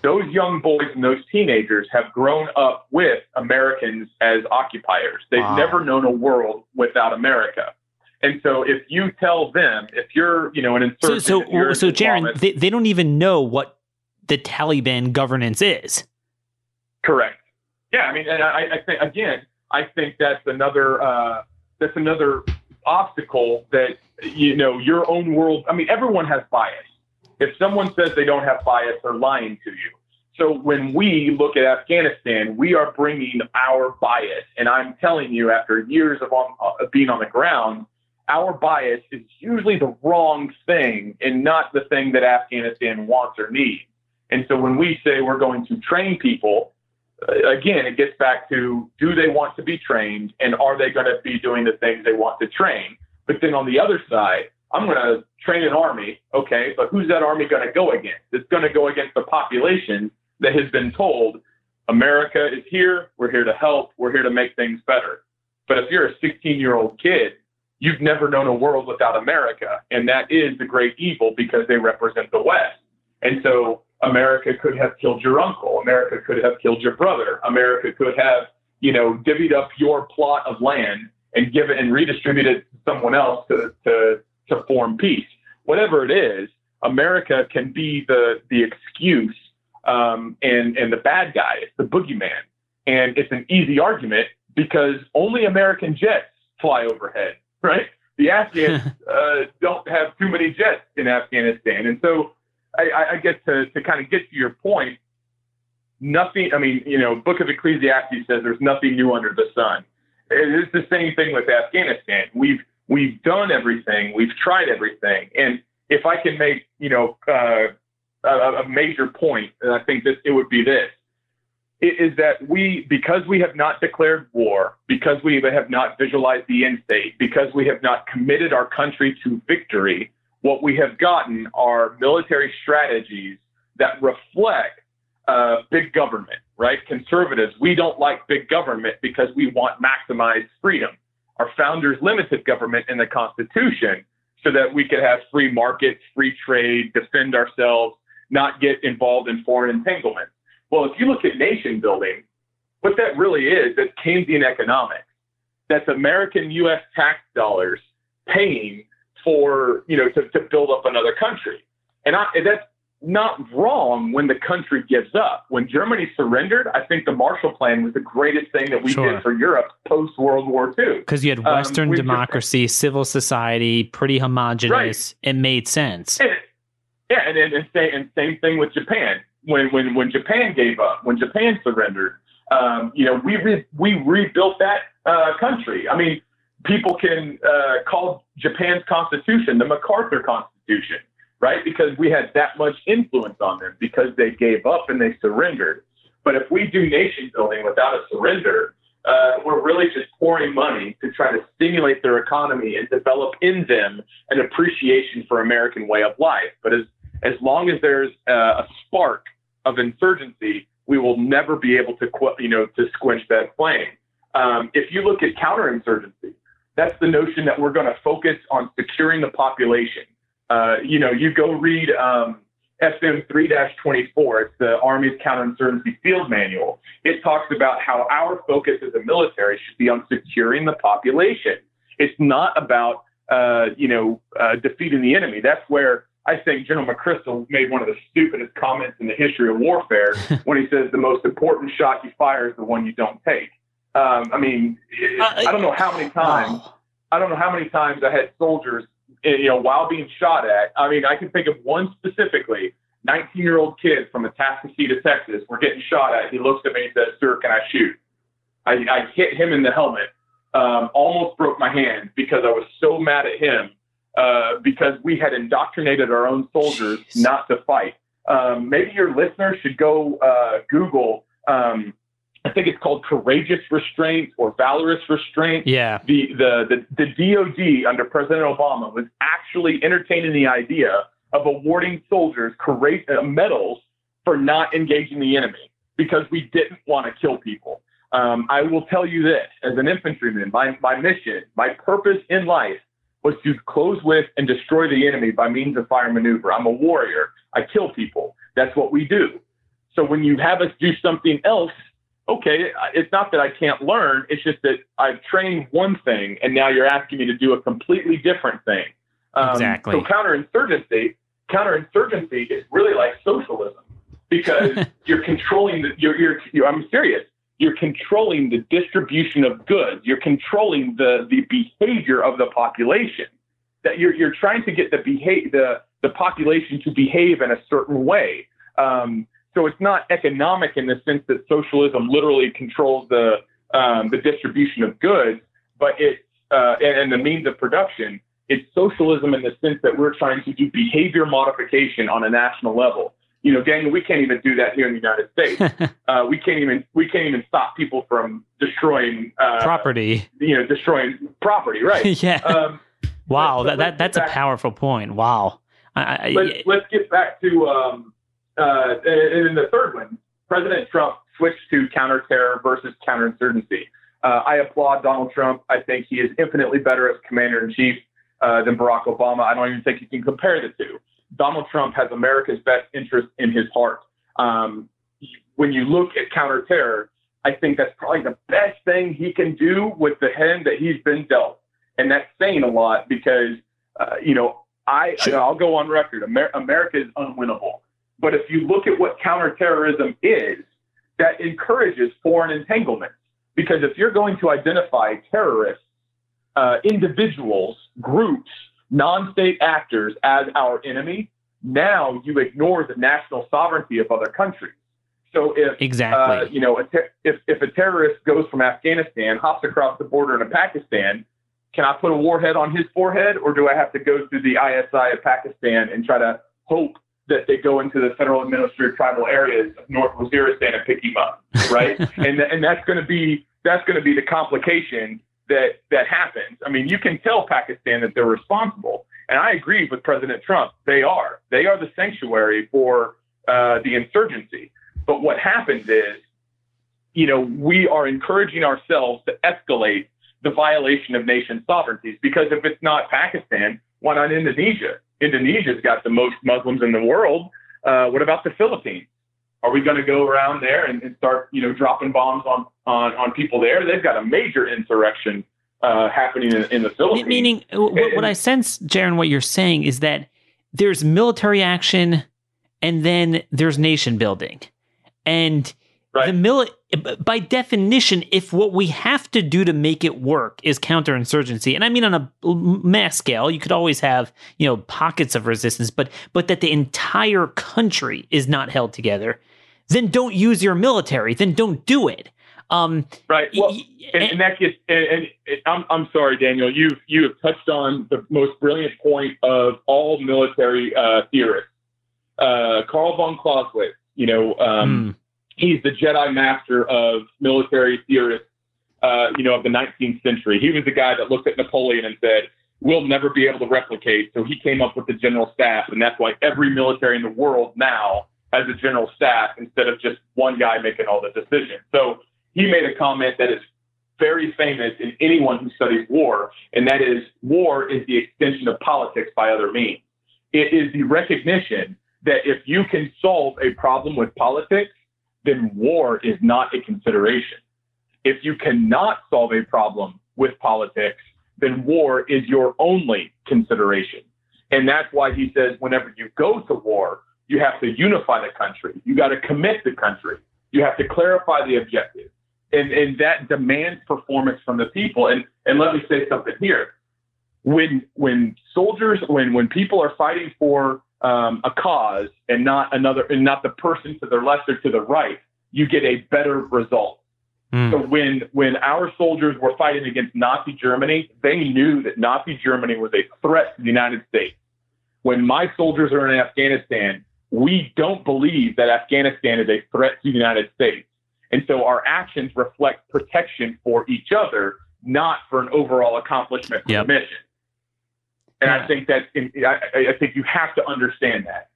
Those young boys and those teenagers have grown up with Americans as occupiers. They've wow. never known a world without America. And so if you tell them, if you're, you know, an insurgent, so so, so Jarrin, they, they don't even know what the Taliban governance is. Correct. Yeah, I mean, and I, I think again, I think that's another uh, that's another obstacle that you know your own world. I mean, everyone has bias. If someone says they don't have bias, they're lying to you. So when we look at Afghanistan, we are bringing our bias, and I'm telling you, after years of on, uh, being on the ground, our bias is usually the wrong thing and not the thing that Afghanistan wants or needs. And so when we say we're going to train people, Uh, again, it gets back to do they want to be trained and are they going to be doing the things they want to train? But then on the other side, I'm going to train an army. Okay, but who's that army going to go against? It's going to go against the population that has been told America is here. We're here to help. We're here to make things better. But if you're a 16 year old kid you've never known a world without America. And that is the great evil because they represent the West. And so America could have killed your uncle. America could have killed your brother. America could have, you know, divvied up your plot of land and give it and redistribute it to someone else to, to, to form peace. Whatever it is, America can be the, the excuse um, and, and the bad guy. It's the boogeyman. And it's an easy argument because only American jets fly overhead right? The Afghans uh, don't have too many jets in Afghanistan. And so I, I guess to, to kind of get to your point, nothing, I mean, you know, Book of Ecclesiastes says there's nothing new under the sun. It's the same thing with Afghanistan. We've, we've done everything. We've tried everything. And if I can make, you know, uh, a, a major point, and I think that it would be this is that we, because we have not declared war, because we have not visualized the end state, because we have not committed our country to victory, what we have gotten are military strategies that reflect uh, big government, right? Conservatives, we don't like big government because we want maximized freedom. Our founders limited government in the Constitution so that we could have free markets, free trade, defend ourselves, not get involved in foreign entanglements. Well, if you look at nation building, what that really is, that's Keynesian economics. That's American U.S. tax dollars paying for, you know, to, to build up another country. And, I, and that's not wrong when the country gives up. When Germany surrendered, I think the Marshall Plan was the greatest thing that we sure. did for Europe post World War II. Because you had um, Western um, democracy, just, civil society, pretty homogenous. Right. It made sense. And, yeah, and, and, and, same, and same thing with Japan when when when Japan gave up, when Japan surrendered, um, you know, we re- we rebuilt that uh, country. I mean, people can uh, call Japan's constitution the MacArthur Constitution, right? Because we had that much influence on them because they gave up and they surrendered. But if we do nation building without a surrender, uh, we're really just pouring money to try to stimulate their economy and develop in them an appreciation for American way of life. But as as long as there's uh, a spark of insurgency, we will never be able to you know to squench that flame. Um, if you look at counterinsurgency, that's the notion that we're going to focus on securing the population. Uh, you know, you go read um, FM 3-24. It's the Army's counterinsurgency field manual. It talks about how our focus as a military should be on securing the population. It's not about uh, you know uh, defeating the enemy. That's where I think General McChrystal made one of the stupidest comments in the history of warfare when he says the most important shot you fire is the one you don't take. Um, I mean, uh, I don't know how many times. I don't know how many times I had soldiers you know, while being shot at. I mean, I can think of one specifically. 19 year old kid from Atascocita, Texas. We're getting shot at. He looks at me and says, Sir, can I shoot? I, I hit him in the helmet, um, almost broke my hand because I was so mad at him uh, because we had indoctrinated our own soldiers Jeez. not to fight. Um, maybe your listeners should go uh, Google um, I think it's called courageous restraint or valorous restraint. Yeah. The, the, the, the DOD under President Obama was actually entertaining the idea of awarding soldiers courage, uh, medals for not engaging the enemy because we didn't want to kill people. Um, I will tell you this as an infantryman, my, my mission, my purpose in life was to close with and destroy the enemy by means of fire maneuver. I'm a warrior. I kill people. That's what we do. So when you have us do something else okay, it's not that I can't learn. It's just that I've trained one thing and now you're asking me to do a completely different thing. Um, exactly. So counterinsurgency, counterinsurgency is really like socialism because you're controlling the, you're, you're, you're, I'm serious. You're controlling the distribution of goods. You're controlling the, the behavior of the population that you're, you're trying to get the behave, the, the population to behave in a certain way. Um, so it's not economic in the sense that socialism literally controls the um, the distribution of goods, but it's uh, and, and the means of production. It's socialism in the sense that we're trying to do behavior modification on a national level. You know, Daniel, we can't even do that here in the United States. uh, we can't even we can't even stop people from destroying uh, property. You know, destroying property, right? yeah. Um, wow, that, that that's a powerful point. Wow. I, I, let's, let's get back to um, uh, and then the third one, President Trump switched to counterterror versus counterinsurgency. Uh, I applaud Donald Trump. I think he is infinitely better as commander in chief uh, than Barack Obama. I don't even think you can compare the two. Donald Trump has America's best interest in his heart. Um, when you look at counterterror, I think that's probably the best thing he can do with the hand that he's been dealt. And that's saying a lot because, uh, you know, I, I'll go on record. Amer- America is unwinnable. But if you look at what counterterrorism is, that encourages foreign entanglements. Because if you're going to identify terrorists, uh, individuals, groups, non state actors as our enemy, now you ignore the national sovereignty of other countries. So if exactly, uh, you know, a ter- if if a terrorist goes from Afghanistan, hops across the border into Pakistan, can I put a warhead on his forehead, or do I have to go through the ISI of Pakistan and try to hope that they go into the federal administered tribal areas of North Waziristan and pick him up, right? and and that's going to be that's going to be the complication that that happens. I mean, you can tell Pakistan that they're responsible, and I agree with President Trump. They are they are the sanctuary for uh, the insurgency. But what happens is, you know, we are encouraging ourselves to escalate the violation of nation sovereignties because if it's not Pakistan, why not Indonesia? Indonesia's got the most Muslims in the world. Uh, what about the Philippines? Are we going to go around there and, and, start, you know, dropping bombs on, on, on people there? They've got a major insurrection uh, happening in, in, the Philippines. Meaning, what, what I sense, Jarrin, what you're saying is that there's military action and then there's nation building. And Right. The mili- by definition, if what we have to do to make it work is counterinsurgency, and I mean on a mass scale, you could always have you know pockets of resistance, but but that the entire country is not held together, then don't use your military. Then don't do it. Um, right. Well, and, and, that gets. And, and, I'm I'm sorry, Daniel. You've you have touched on the most brilliant point of all military uh, theorists. Uh, Carl von Clausewitz. You know. Um, mm he's the Jedi master of military theorists, uh, you know, of the 19th century. He was the guy that looked at Napoleon and said, we'll never be able to replicate. So he came up with the general staff, and that's why every military in the world now has a general staff instead of just one guy making all the decisions. So he made a comment that is very famous in anyone who studies war, and that is war is the extension of politics by other means. It is the recognition that if you can solve a problem with politics, then war is not a consideration. If you cannot solve a problem with politics, then war is your only consideration. And that's why he says whenever you go to war, you have to unify the country. You got to commit the country. You have to clarify the objective. And, and that demands performance from the people. And, and let me say something here. When, when soldiers, when, when people are fighting for um, a cause and not another, and not the person to their left or to the right, you get a better result. Mm. So when when our soldiers were fighting against Nazi Germany, they knew that Nazi Germany was a threat to the United States. When my soldiers are in Afghanistan, we don't believe that Afghanistan is a threat to the United States. And so our actions reflect protection for each other, not for an overall accomplishment yep. the mission. And yeah. I think that I, I think you have to understand that.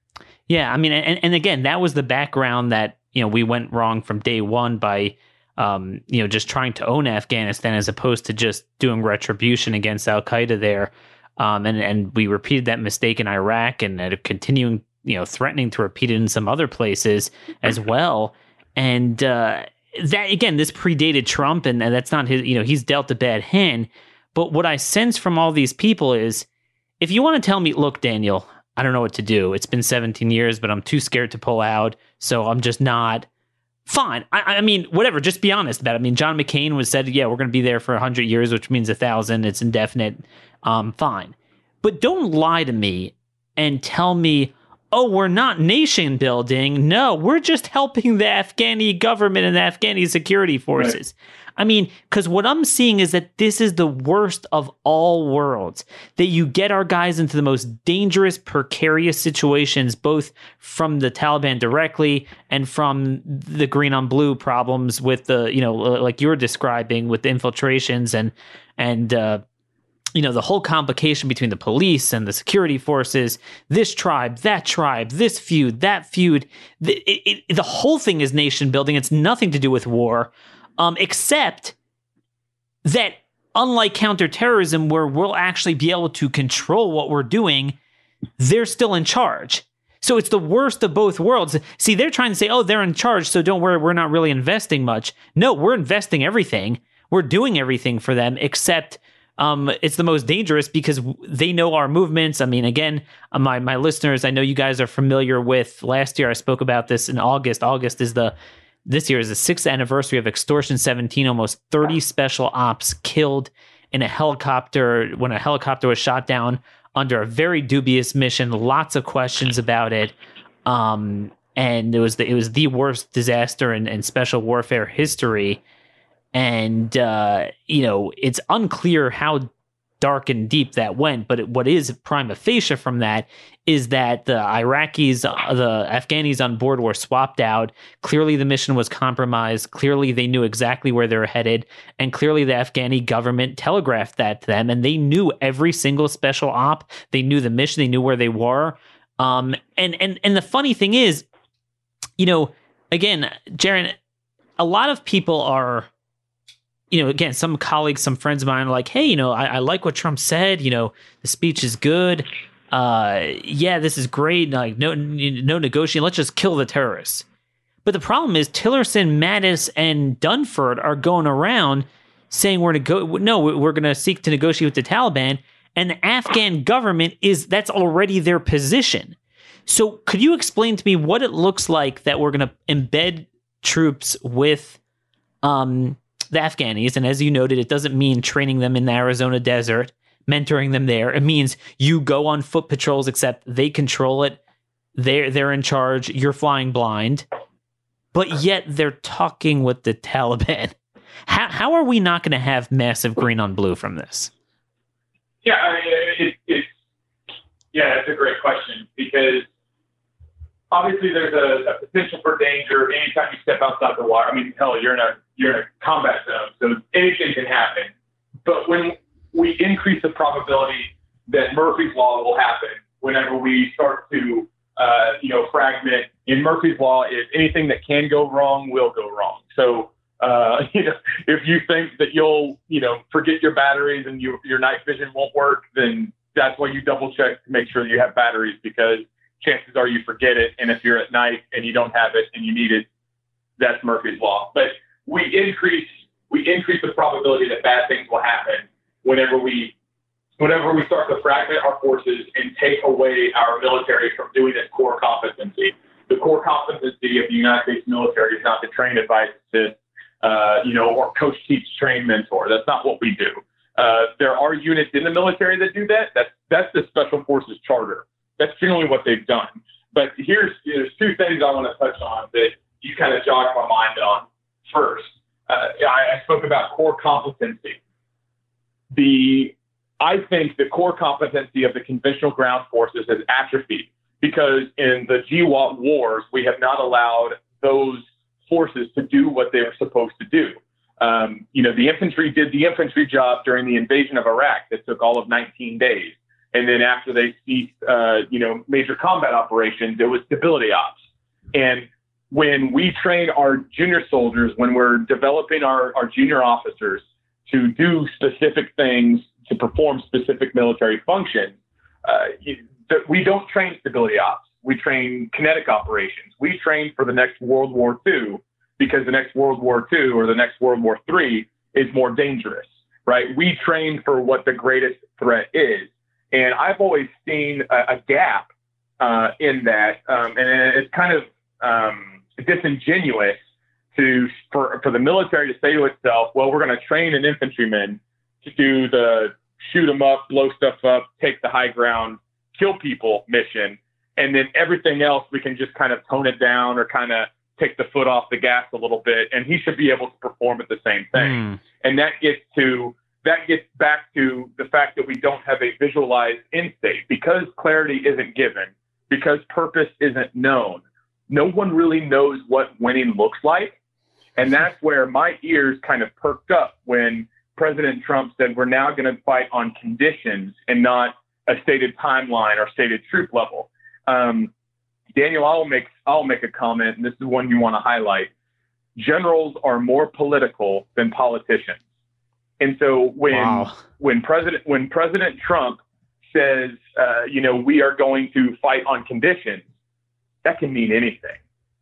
Yeah, I mean, and, and again, that was the background that you know we went wrong from day one by um, you know just trying to own Afghanistan as opposed to just doing retribution against Al Qaeda there. Um, and and we repeated that mistake in Iraq and uh, continuing you know threatening to repeat it in some other places as well. And uh, that again, this predated Trump, and, and that's not his. You know, he's dealt a bad hand. But what I sense from all these people is if you want to tell me, look, Daniel, I don't know what to do. It's been 17 years, but I'm too scared to pull out. So I'm just not. Fine. I, I mean, whatever. Just be honest about it. I mean, John McCain was said, yeah, we're going to be there for 100 years, which means a thousand. It's indefinite. Um, fine. But don't lie to me and tell me, oh, we're not nation building. No, we're just helping the Afghani government and the Afghani security forces. Right. I mean, because what I'm seeing is that this is the worst of all worlds. That you get our guys into the most dangerous, precarious situations, both from the Taliban directly and from the green on blue problems with the, you know, like you're describing with the infiltrations and, and, uh, you know, the whole complication between the police and the security forces, this tribe, that tribe, this feud, that feud. The, it, it, the whole thing is nation building. It's nothing to do with war, um, except that unlike counterterrorism, where we'll actually be able to control what we're doing, they're still in charge. So it's the worst of both worlds. See, they're trying to say, oh, they're in charge, so don't worry, we're not really investing much. No, we're investing everything. We're doing everything for them, except um, it's the most dangerous because they know our movements. I mean, again, uh, my my listeners, I know you guys are familiar with. Last year, I spoke about this in August. August is the this year is the sixth anniversary of Extortion 17. Almost 30 special ops killed in a helicopter when a helicopter was shot down under a very dubious mission. Lots of questions about it. Um, and it was the it was the worst disaster in, in special warfare history and uh, you know it's unclear how dark and deep that went. But what is prima facie from that is that the Iraqis, uh, the Afghanis on board were swapped out. Clearly, the mission was compromised. Clearly, they knew exactly where they were headed, and clearly, the Afghani government telegraphed that to them, and they knew every single special op. They knew the mission. They knew where they were. Um, and and and the funny thing is, you know, again, Jarrin, a lot of people are you know, again, some colleagues, some friends of mine are like, hey, you know, I, I like what Trump said. You know, the speech is good. Uh, yeah, this is great. Like, no, no negotiating. Let's just kill the terrorists. But the problem is, Tillerson, Mattis, and Dunford are going around saying we're go. No, we're going to seek to negotiate with the Taliban, and the Afghan government is that's already their position. So, could you explain to me what it looks like that we're going to embed troops with um, the Afghanis. And as you noted, it doesn't mean training them in the Arizona desert, mentoring them there. It means you go on foot patrols, except they control it. They're they're in charge. You're flying blind, but yet they're talking with the Taliban. How how are we not going to have massive green on blue from this? Yeah, I mean, it, it's yeah, it's a great question because obviously there's a, a, potential for danger anytime you step outside the water. I mean, hell, you're in a you're in a combat zone, so anything can happen. But when we increase the probability that Murphy's law will happen whenever we start to uh, you know fragment. In Murphy's law, if anything that can go wrong will go wrong. So uh, you know, if you think that you'll, you know, forget your batteries and you, your night vision won't work, then that's why you double check to make sure you have batteries because chances are you forget it. And if you're at night and you don't have it and you need it, that's Murphy's law. But we increase we increase the probability that bad things will happen whenever we whenever we start to fragment our forces and take away our military from doing its core competency. The core competency of the United States military is not to train, advise, assist, uh, you know, or coach, teach, train, mentor. That's not what we do. Uh, there are units in the military that do that. That's that's the Special Forces Charter. That's generally what they've done. But here's there's two things I want to touch on that you kind of jogged my mind on. First, uh, I, I spoke about core competency. The I think the core competency of the conventional ground forces has atrophied because in the GWOT wars we have not allowed those forces to do what they were supposed to do. Um, you know, the infantry did the infantry job during the invasion of Iraq that took all of 19 days. And then after they ceased, uh, you know, major combat operations, it was stability ops. And when we train our junior soldiers, when we're developing our, our junior officers to do specific things, to perform specific military functions, uh, we don't train stability ops. We train kinetic operations. We train for the next World War II because the next World War II or the next World War III is more dangerous, right? We train for what the greatest threat is. And I've always seen a, a gap uh, in that. Um, and it's kind of um, disingenuous to for, for the military to say to itself, well, we're going to train an infantryman to do the shoot them up, blow stuff up, take the high ground, kill people mission and then everything else we can just kind of tone it down or kind of take the foot off the gas a little bit and he should be able to perform at the same thing mm. and that gets to that gets back to the fact that we don't have a visualized end state. Because clarity isn't given because purpose isn't known no one really knows what winning looks like. And that's where my ears kind of perked up when president trump said we're now going to fight on conditions and not a stated timeline or stated troop level. Um, Daniel, I'll make I'll make a comment, and this is one you want to highlight. Generals are more political than politicians, and so when wow. when President when President Trump says, uh, you know, we are going to fight on conditions, that can mean anything.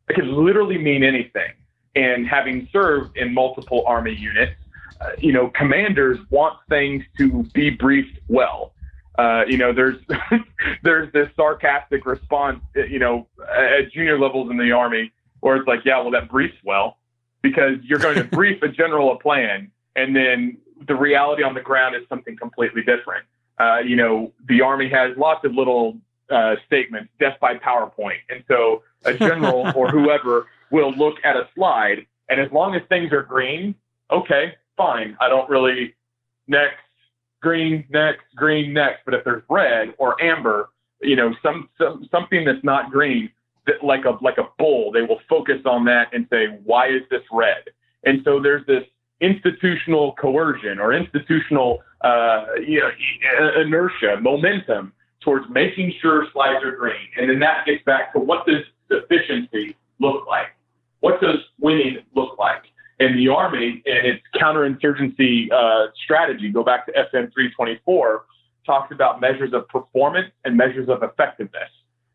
It can literally mean anything. And having served in multiple army units, uh, you know, commanders want things to be briefed well. Uh, you know, there's there's this sarcastic response, you know, at junior levels in the army, where it's like, yeah, well, that briefs well, because you're going to brief a general a plan, and then the reality on the ground is something completely different. Uh, you know, the army has lots of little uh, statements, death by PowerPoint, and so a general or whoever will look at a slide, and as long as things are green, okay, fine. I don't really next green next, green next. But if there's red or amber, you know, some, some something that's not green, that like a like a bull, they will focus on that and say, why is this red? And so there's this institutional coercion or institutional uh, you know, inertia, momentum towards making sure slides are green. And then that gets back to what does efficiency look like? What does winning look like? and the Army and its counterinsurgency uh, strategy, go back to FM 3-24, talks about measures of performance and measures of effectiveness.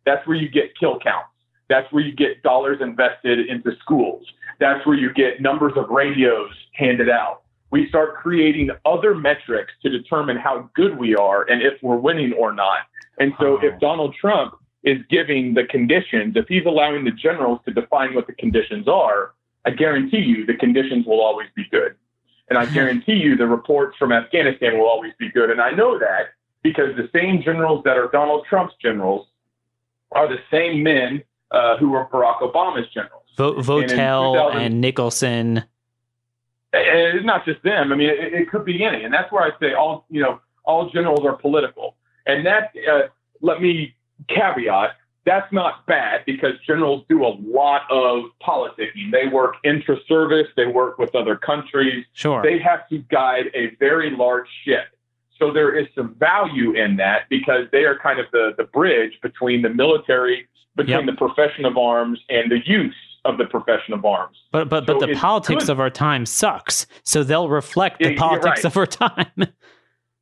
That's where you get kill counts. That's where you get dollars invested into schools. That's where you get numbers of radios handed out. We start creating other metrics to determine how good we are and if we're winning or not. And so, if Donald Trump is giving the conditions, if he's allowing the generals to define what the conditions are, I guarantee you the conditions will always be good. And I hmm. guarantee you the reports from Afghanistan will always be good. And I know that because the same generals that are Donald Trump's generals are the same men uh, who were Barack Obama's generals. Vo- Votel and, and Nicholson. And it's not just them. I mean, it, it, could be any. And that's where I say all, you know, all generals are political. And that, uh, let me caveat, that's not bad because generals do a lot of politicking. They work intra-service. They work with other countries. Sure. They have to guide a very large ship. So there is some value in that because they are kind of the, the bridge between the military, between Yep. the profession of arms, and the use of the profession of arms. But but but the politics good. of our time sucks. So they'll reflect the you're politics right. of our time.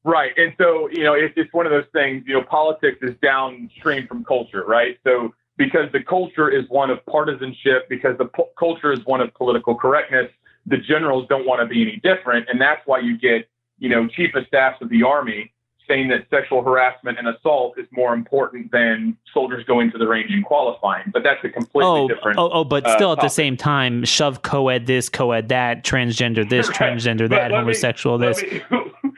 Right. And so, you know, it's, it's one of those things, you know, politics is downstream from culture, right? So, because the culture is one of partisanship, because the po- culture is one of political correctness, the generals don't want to be any different. And that's why you get, you know, chief of staffs of the army saying that sexual harassment and assault is more important than soldiers going to the range and qualifying. But that's a completely oh, different. oh, oh, but uh, still at the topic. stime same time, shove co-ed this, co-ed that, transgender this, Right. transgender that, me- homosexual let this. me-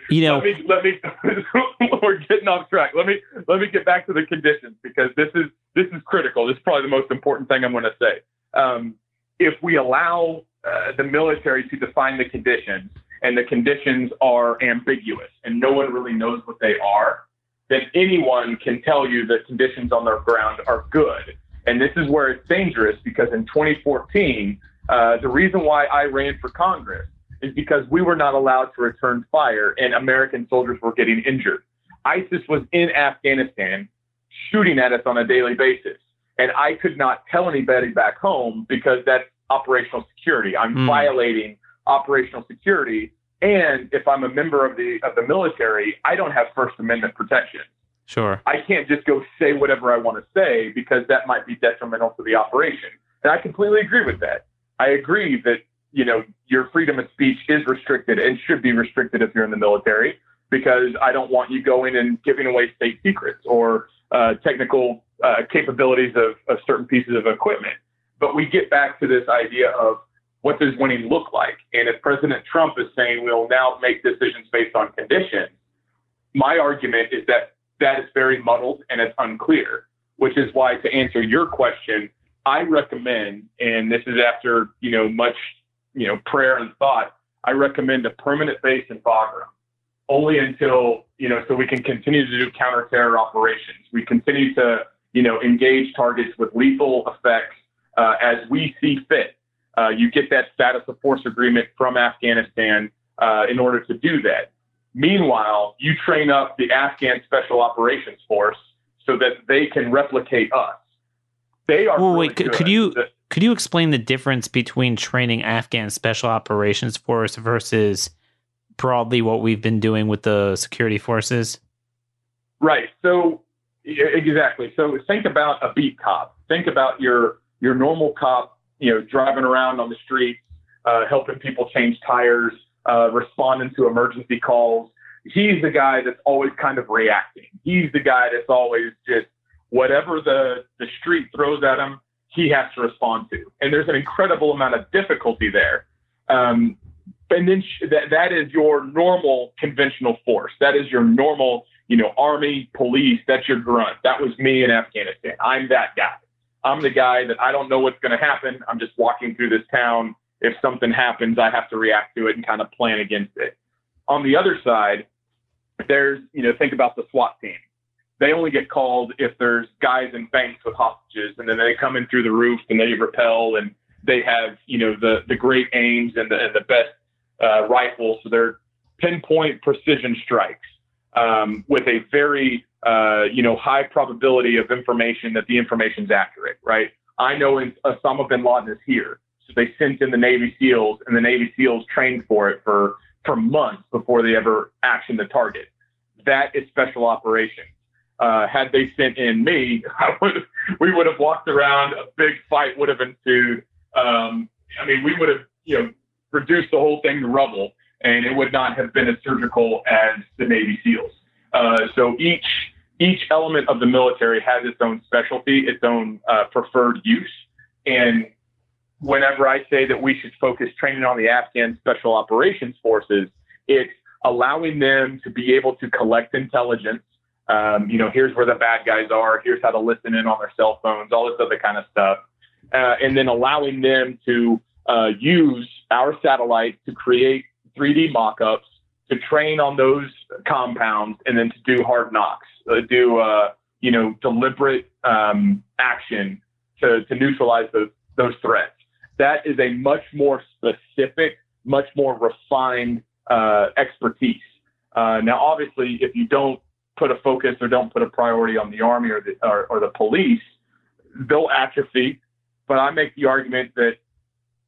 you know, let me let me we're getting off track. Let me let me get back to the conditions because this is this is critical. This is probably the most important thing I'm going to say. Um, if we allow uh, the military to define the conditions and the conditions are ambiguous and no one really knows what they are, then anyone can tell you that conditions on their ground are good. And this is where it's dangerous because in 2014, uh, the reason why I ran for Congress is because we were not allowed to return fire and American soldiers were getting injured. ISIS was in Afghanistan shooting at us on a daily basis. And I could not tell anybody back home because that's operational security. I'm Hmm. violating operational security. And if I'm a member of the of the military, I don't have First Amendment protection. sure. I can't just go say whatever I want to say because that might be detrimental to the operation. And I completely agree with that. I agree that, you know, your freedom of speech is restricted and should be restricted if you're in the military because I don't want you going and giving away state secrets or uh, technical uh, capabilities of, of certain pieces of equipment. But we get back to this idea of what does winning look like? And if President Trump is saying we'll now make decisions based on conditions, my argument is that that is very muddled and it's unclear, which is why to answer your question, I recommend, and this is after, you know, much, you know, prayer and thought, I recommend a permanent base in Bagram only until, you know, so we can continue to do counterterror operations. We continue to, you know, engage targets with lethal effects uh, as we see fit. Uh, you get that status of force agreement from Afghanistan uh, in order to do that. Meanwhile, you train up the Afghan Special Operations Force so that they can replicate us. They are. Well, really wait, could- could you- The- Could you explain the difference between training Afghan Special Operations Force versus broadly what we've been doing with the security forces? Right. So exactly. So think about a beat cop. Think about your your normal cop. You know, driving around on the streets, uh, helping people change tires, uh, responding to emergency calls. He's the guy that's always kind of reacting. He's the guy that's always just whatever the the street throws at him, he has to respond to. And there's an incredible amount of difficulty there. Um, and then sh- that that is your normal conventional force. That is your normal you know, army, police, that's your grunt. That was me in Afghanistan. I'm that guy. I'm the guy that I don't know what's going to happen. I'm just walking through this town. If something happens, I have to react to it and kind of plan against it. On the other side, there's, you know, think about the SWAT team. They only get called if there's guys in banks with hostages, and then they come in through the roof and they repel, and they have, you know, the the great aims and the and the best uh, rifles. So they're pinpoint precision strikes um, with a very uh, you know high probability of information that the information's accurate, right? I know Osama bin Laden is here, so they sent in the Navy SEALs, and the Navy SEAls trained for it for for months before they ever actioned the target. That is special operations. Uh, had they sent in me, would we would have walked around. A big fight would have ensued. Um, I mean, we would have you know reduced the whole thing to rubble and it would not have been as surgical as the Navy SEALs. Uh, so each each element of the military has its own specialty, its own uh, preferred use. And whenever I say that we should focus training on the Afghan Special Operations Forces, it's allowing them to be able to collect intelligence. Um, you know, here's where the bad guys are. Here's how to listen in on their cell phones, all this other kind of stuff, uh, and then allowing them to uh, use our satellite to create 3D mock-ups to train on those compounds and then to do hard knocks, uh, do uh, you know, deliberate um, action to, to neutralize those, those threats. That is a much more specific, much more refined uh, expertise. Uh, now, obviously, if you don't put a focus or don't put a priority on the army or the or, or the police, they'll atrophy. But I make the argument that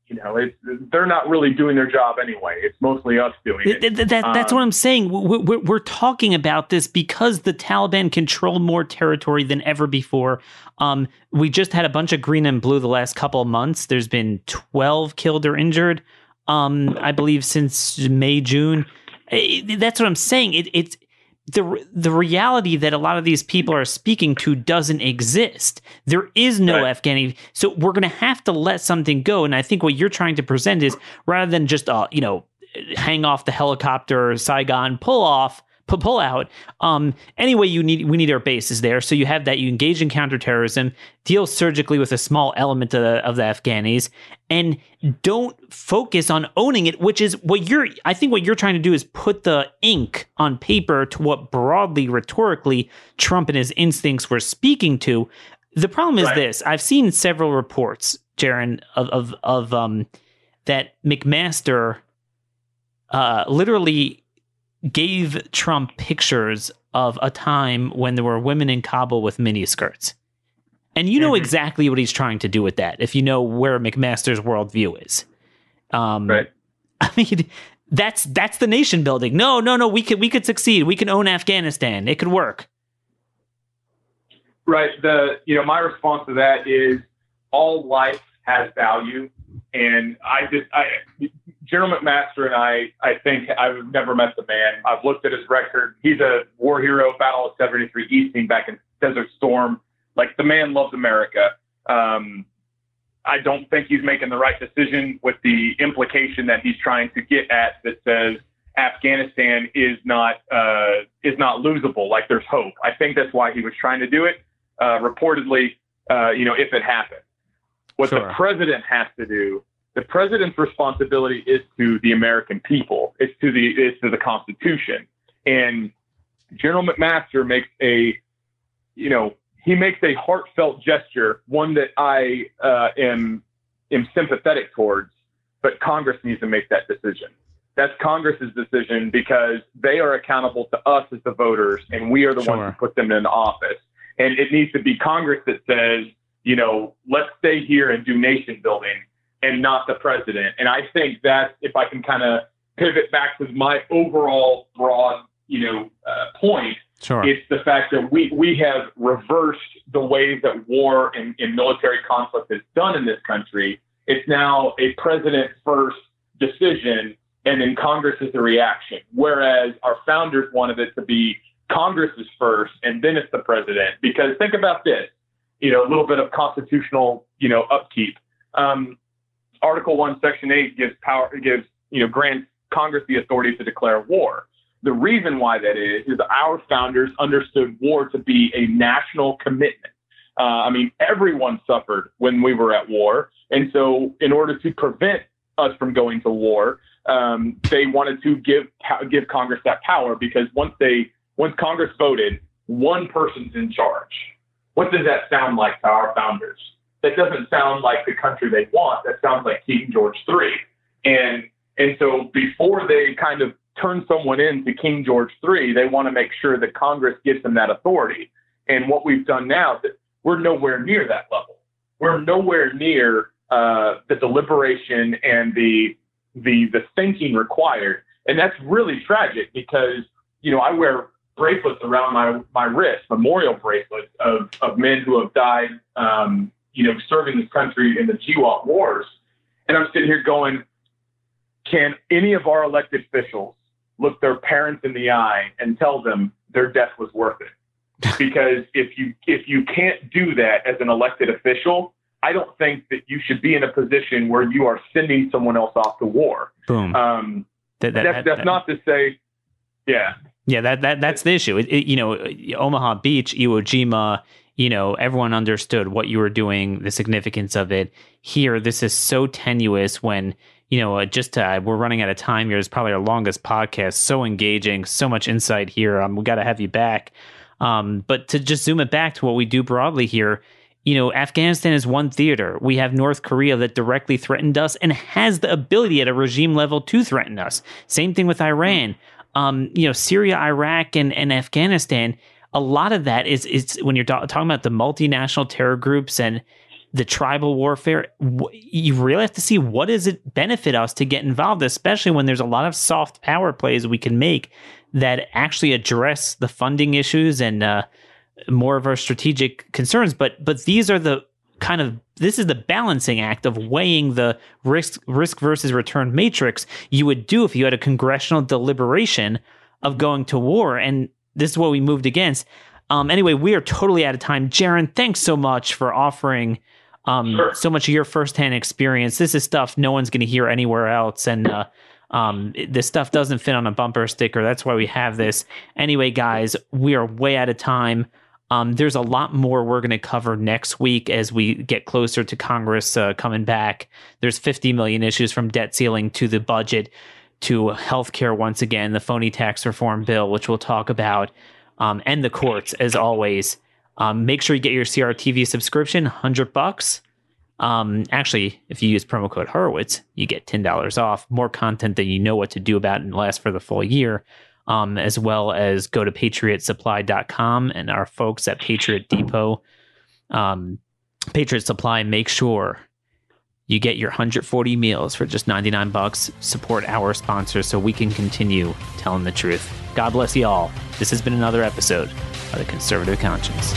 you know, it's, they're not really doing their job anyway. It's mostly us doing it. That, that, that's um, what I'm saying. We're, we're, talking about this because the Taliban control more territory than ever before. Um, we just had a bunch of green and blue the last couple of months. There's been 12 killed or injured, um, I believe, since May, June. Eh, that's what I'm saying. It, it's the the reality that a lot of these people are speaking to doesn't exist. There is no right. Afghani, so we're going to have to let something go. And I think what you're trying to present is rather than just uh, you know hang off the helicopter Saigon pull off pull out. Um, anyway, you need we need our bases there. So you have that. You engage in counterterrorism, deal surgically with a small element of the, of the Afghanis, and don't focus on owning it. Which is what you're. I think what you're trying to do is put the ink on paper to what broadly rhetorically Trump and his instincts were speaking to. The problem is right. this: I've seen several reports, Jarrin, of of, of um, that McMaster uh, literally gave Trump pictures of a time when there were women in Kabul with miniskirts. And you know mm-hmm. exactly what he's trying to do with that if you know where McMaster's worldview is. Um, right. I mean, that's that's the nation building. No, no, no. We could we could succeed. We can own Afghanistan. It could work. Right. The you know my response to that is all life has value, and I just I General McMaster and I, I think I've never met the man. I've looked at his record. He's a war hero, Battle of 73 Easting back in Desert Storm. Like the man loves America. Um, I don't think he's making the right decision with the implication that he's trying to get at that says Afghanistan is not uh, is not losable. Like there's hope. I think that's why he was trying to do it. Uh, reportedly, uh, you know, if it happened, what sure. the president has to do the president's responsibility is to the American people. It's to the it's to the Constitution. And General McMaster makes a, you know, he makes a heartfelt gesture, one that I uh, am am sympathetic towards. But Congress needs to make that decision. That's Congress's decision because they are accountable to us as the voters, and we are the sure. ones who put them in office. And it needs to be Congress that says, you know, let's stay here and do nation building and not the president. And I think that if I can kind of pivot back to my overall broad, you know, uh, point, sure. it's the fact that we, we have reversed the way that war and, and military conflict is done in this country. It's now a president first decision, and then Congress is the reaction. Whereas our founders wanted it to be Congress is first, and then it's the president. Because think about this, you know, a little bit of constitutional, you know, upkeep. Um, Article One, Section Eight gives power gives you know grants Congress the authority to declare war. The reason why that is is our founders understood war to be a national commitment. Uh, I mean, everyone suffered when we were at war, and so in order to prevent us from going to war, um, they wanted to give give Congress that power because once they once Congress voted, one person's in charge. What does that sound like to our founders? That doesn't sound like the country they want. That sounds like King George III. And and so before they kind of turn someone into King George III, they want to make sure that Congress gives them that authority. And what we've done now, is that we're nowhere near that level. We're nowhere near uh, the deliberation and the the the thinking required. And that's really tragic because you know I wear bracelets around my my wrist, memorial bracelets of of men who have died um, you know, serving this country in the GWOT wars. And I'm sitting here going, can any of our elected officials look their parents in the eye and tell them their death was worth it? because if you if you can't do that as an elected official, I don't think that you should be in a position where you are sending someone else off to war. Boom. Um, that, that, that's, that's that, not to say, yeah, yeah. That that that's the issue. It, it, you know, Omaha Beach, Iwo Jima you know, everyone understood what you were doing, the significance of it. Here, this is so tenuous when, you know, uh, just uh, we're running out of time here. It's probably our longest podcast. So engaging, so much insight here. Um, we got to have you back. Um, but to just zoom it back to what we do broadly here, you know, Afghanistan is one theater. We have North Korea that directly threatened us and has the ability at a regime level to threaten us. Same thing with Iran. Um, you know, Syria, Iraq, and, and Afghanistan. A lot of that is is when you're talking about the multinational terror groups and the tribal warfare. You really have to see what does it benefit us to get involved, especially when there's a lot of soft power plays we can make that actually address the funding issues and uh, more of our strategic concerns. But but these are the kind of this is the balancing act of weighing the risk risk versus return matrix you would do if you had a congressional deliberation of going to war. And this is what we moved against. Um, anyway, we are totally out of time. Jarrin, thanks so much for offering um, sure. so much of your firsthand experience. This is stuff no one's going to hear anywhere else. And uh, um, this stuff doesn't fit on a bumper sticker. That's why we have this. Anyway, guys, we are way out of time. Um, there's a lot more we're going to cover next week as we get closer to Congress uh, coming back. There's 50 million issues from debt ceiling to the budget to healthcare once again, the phony tax reform bill, which we'll talk about, um, and the courts as always. Um, make sure you get your CRTV subscription, hundred bucks. Um, actually, if you use promo code Horowitz, you get ten dollars off. More content that you know what to do about and last for the full year um, as well as go to patriotsupply.com and our folks at Patriot Depot, um, Patriot Supply, make sure you get your 140 meals for just 99 bucks. Support our sponsors so we can continue telling the truth. God bless you all. This has been another episode of The Conservative Conscience.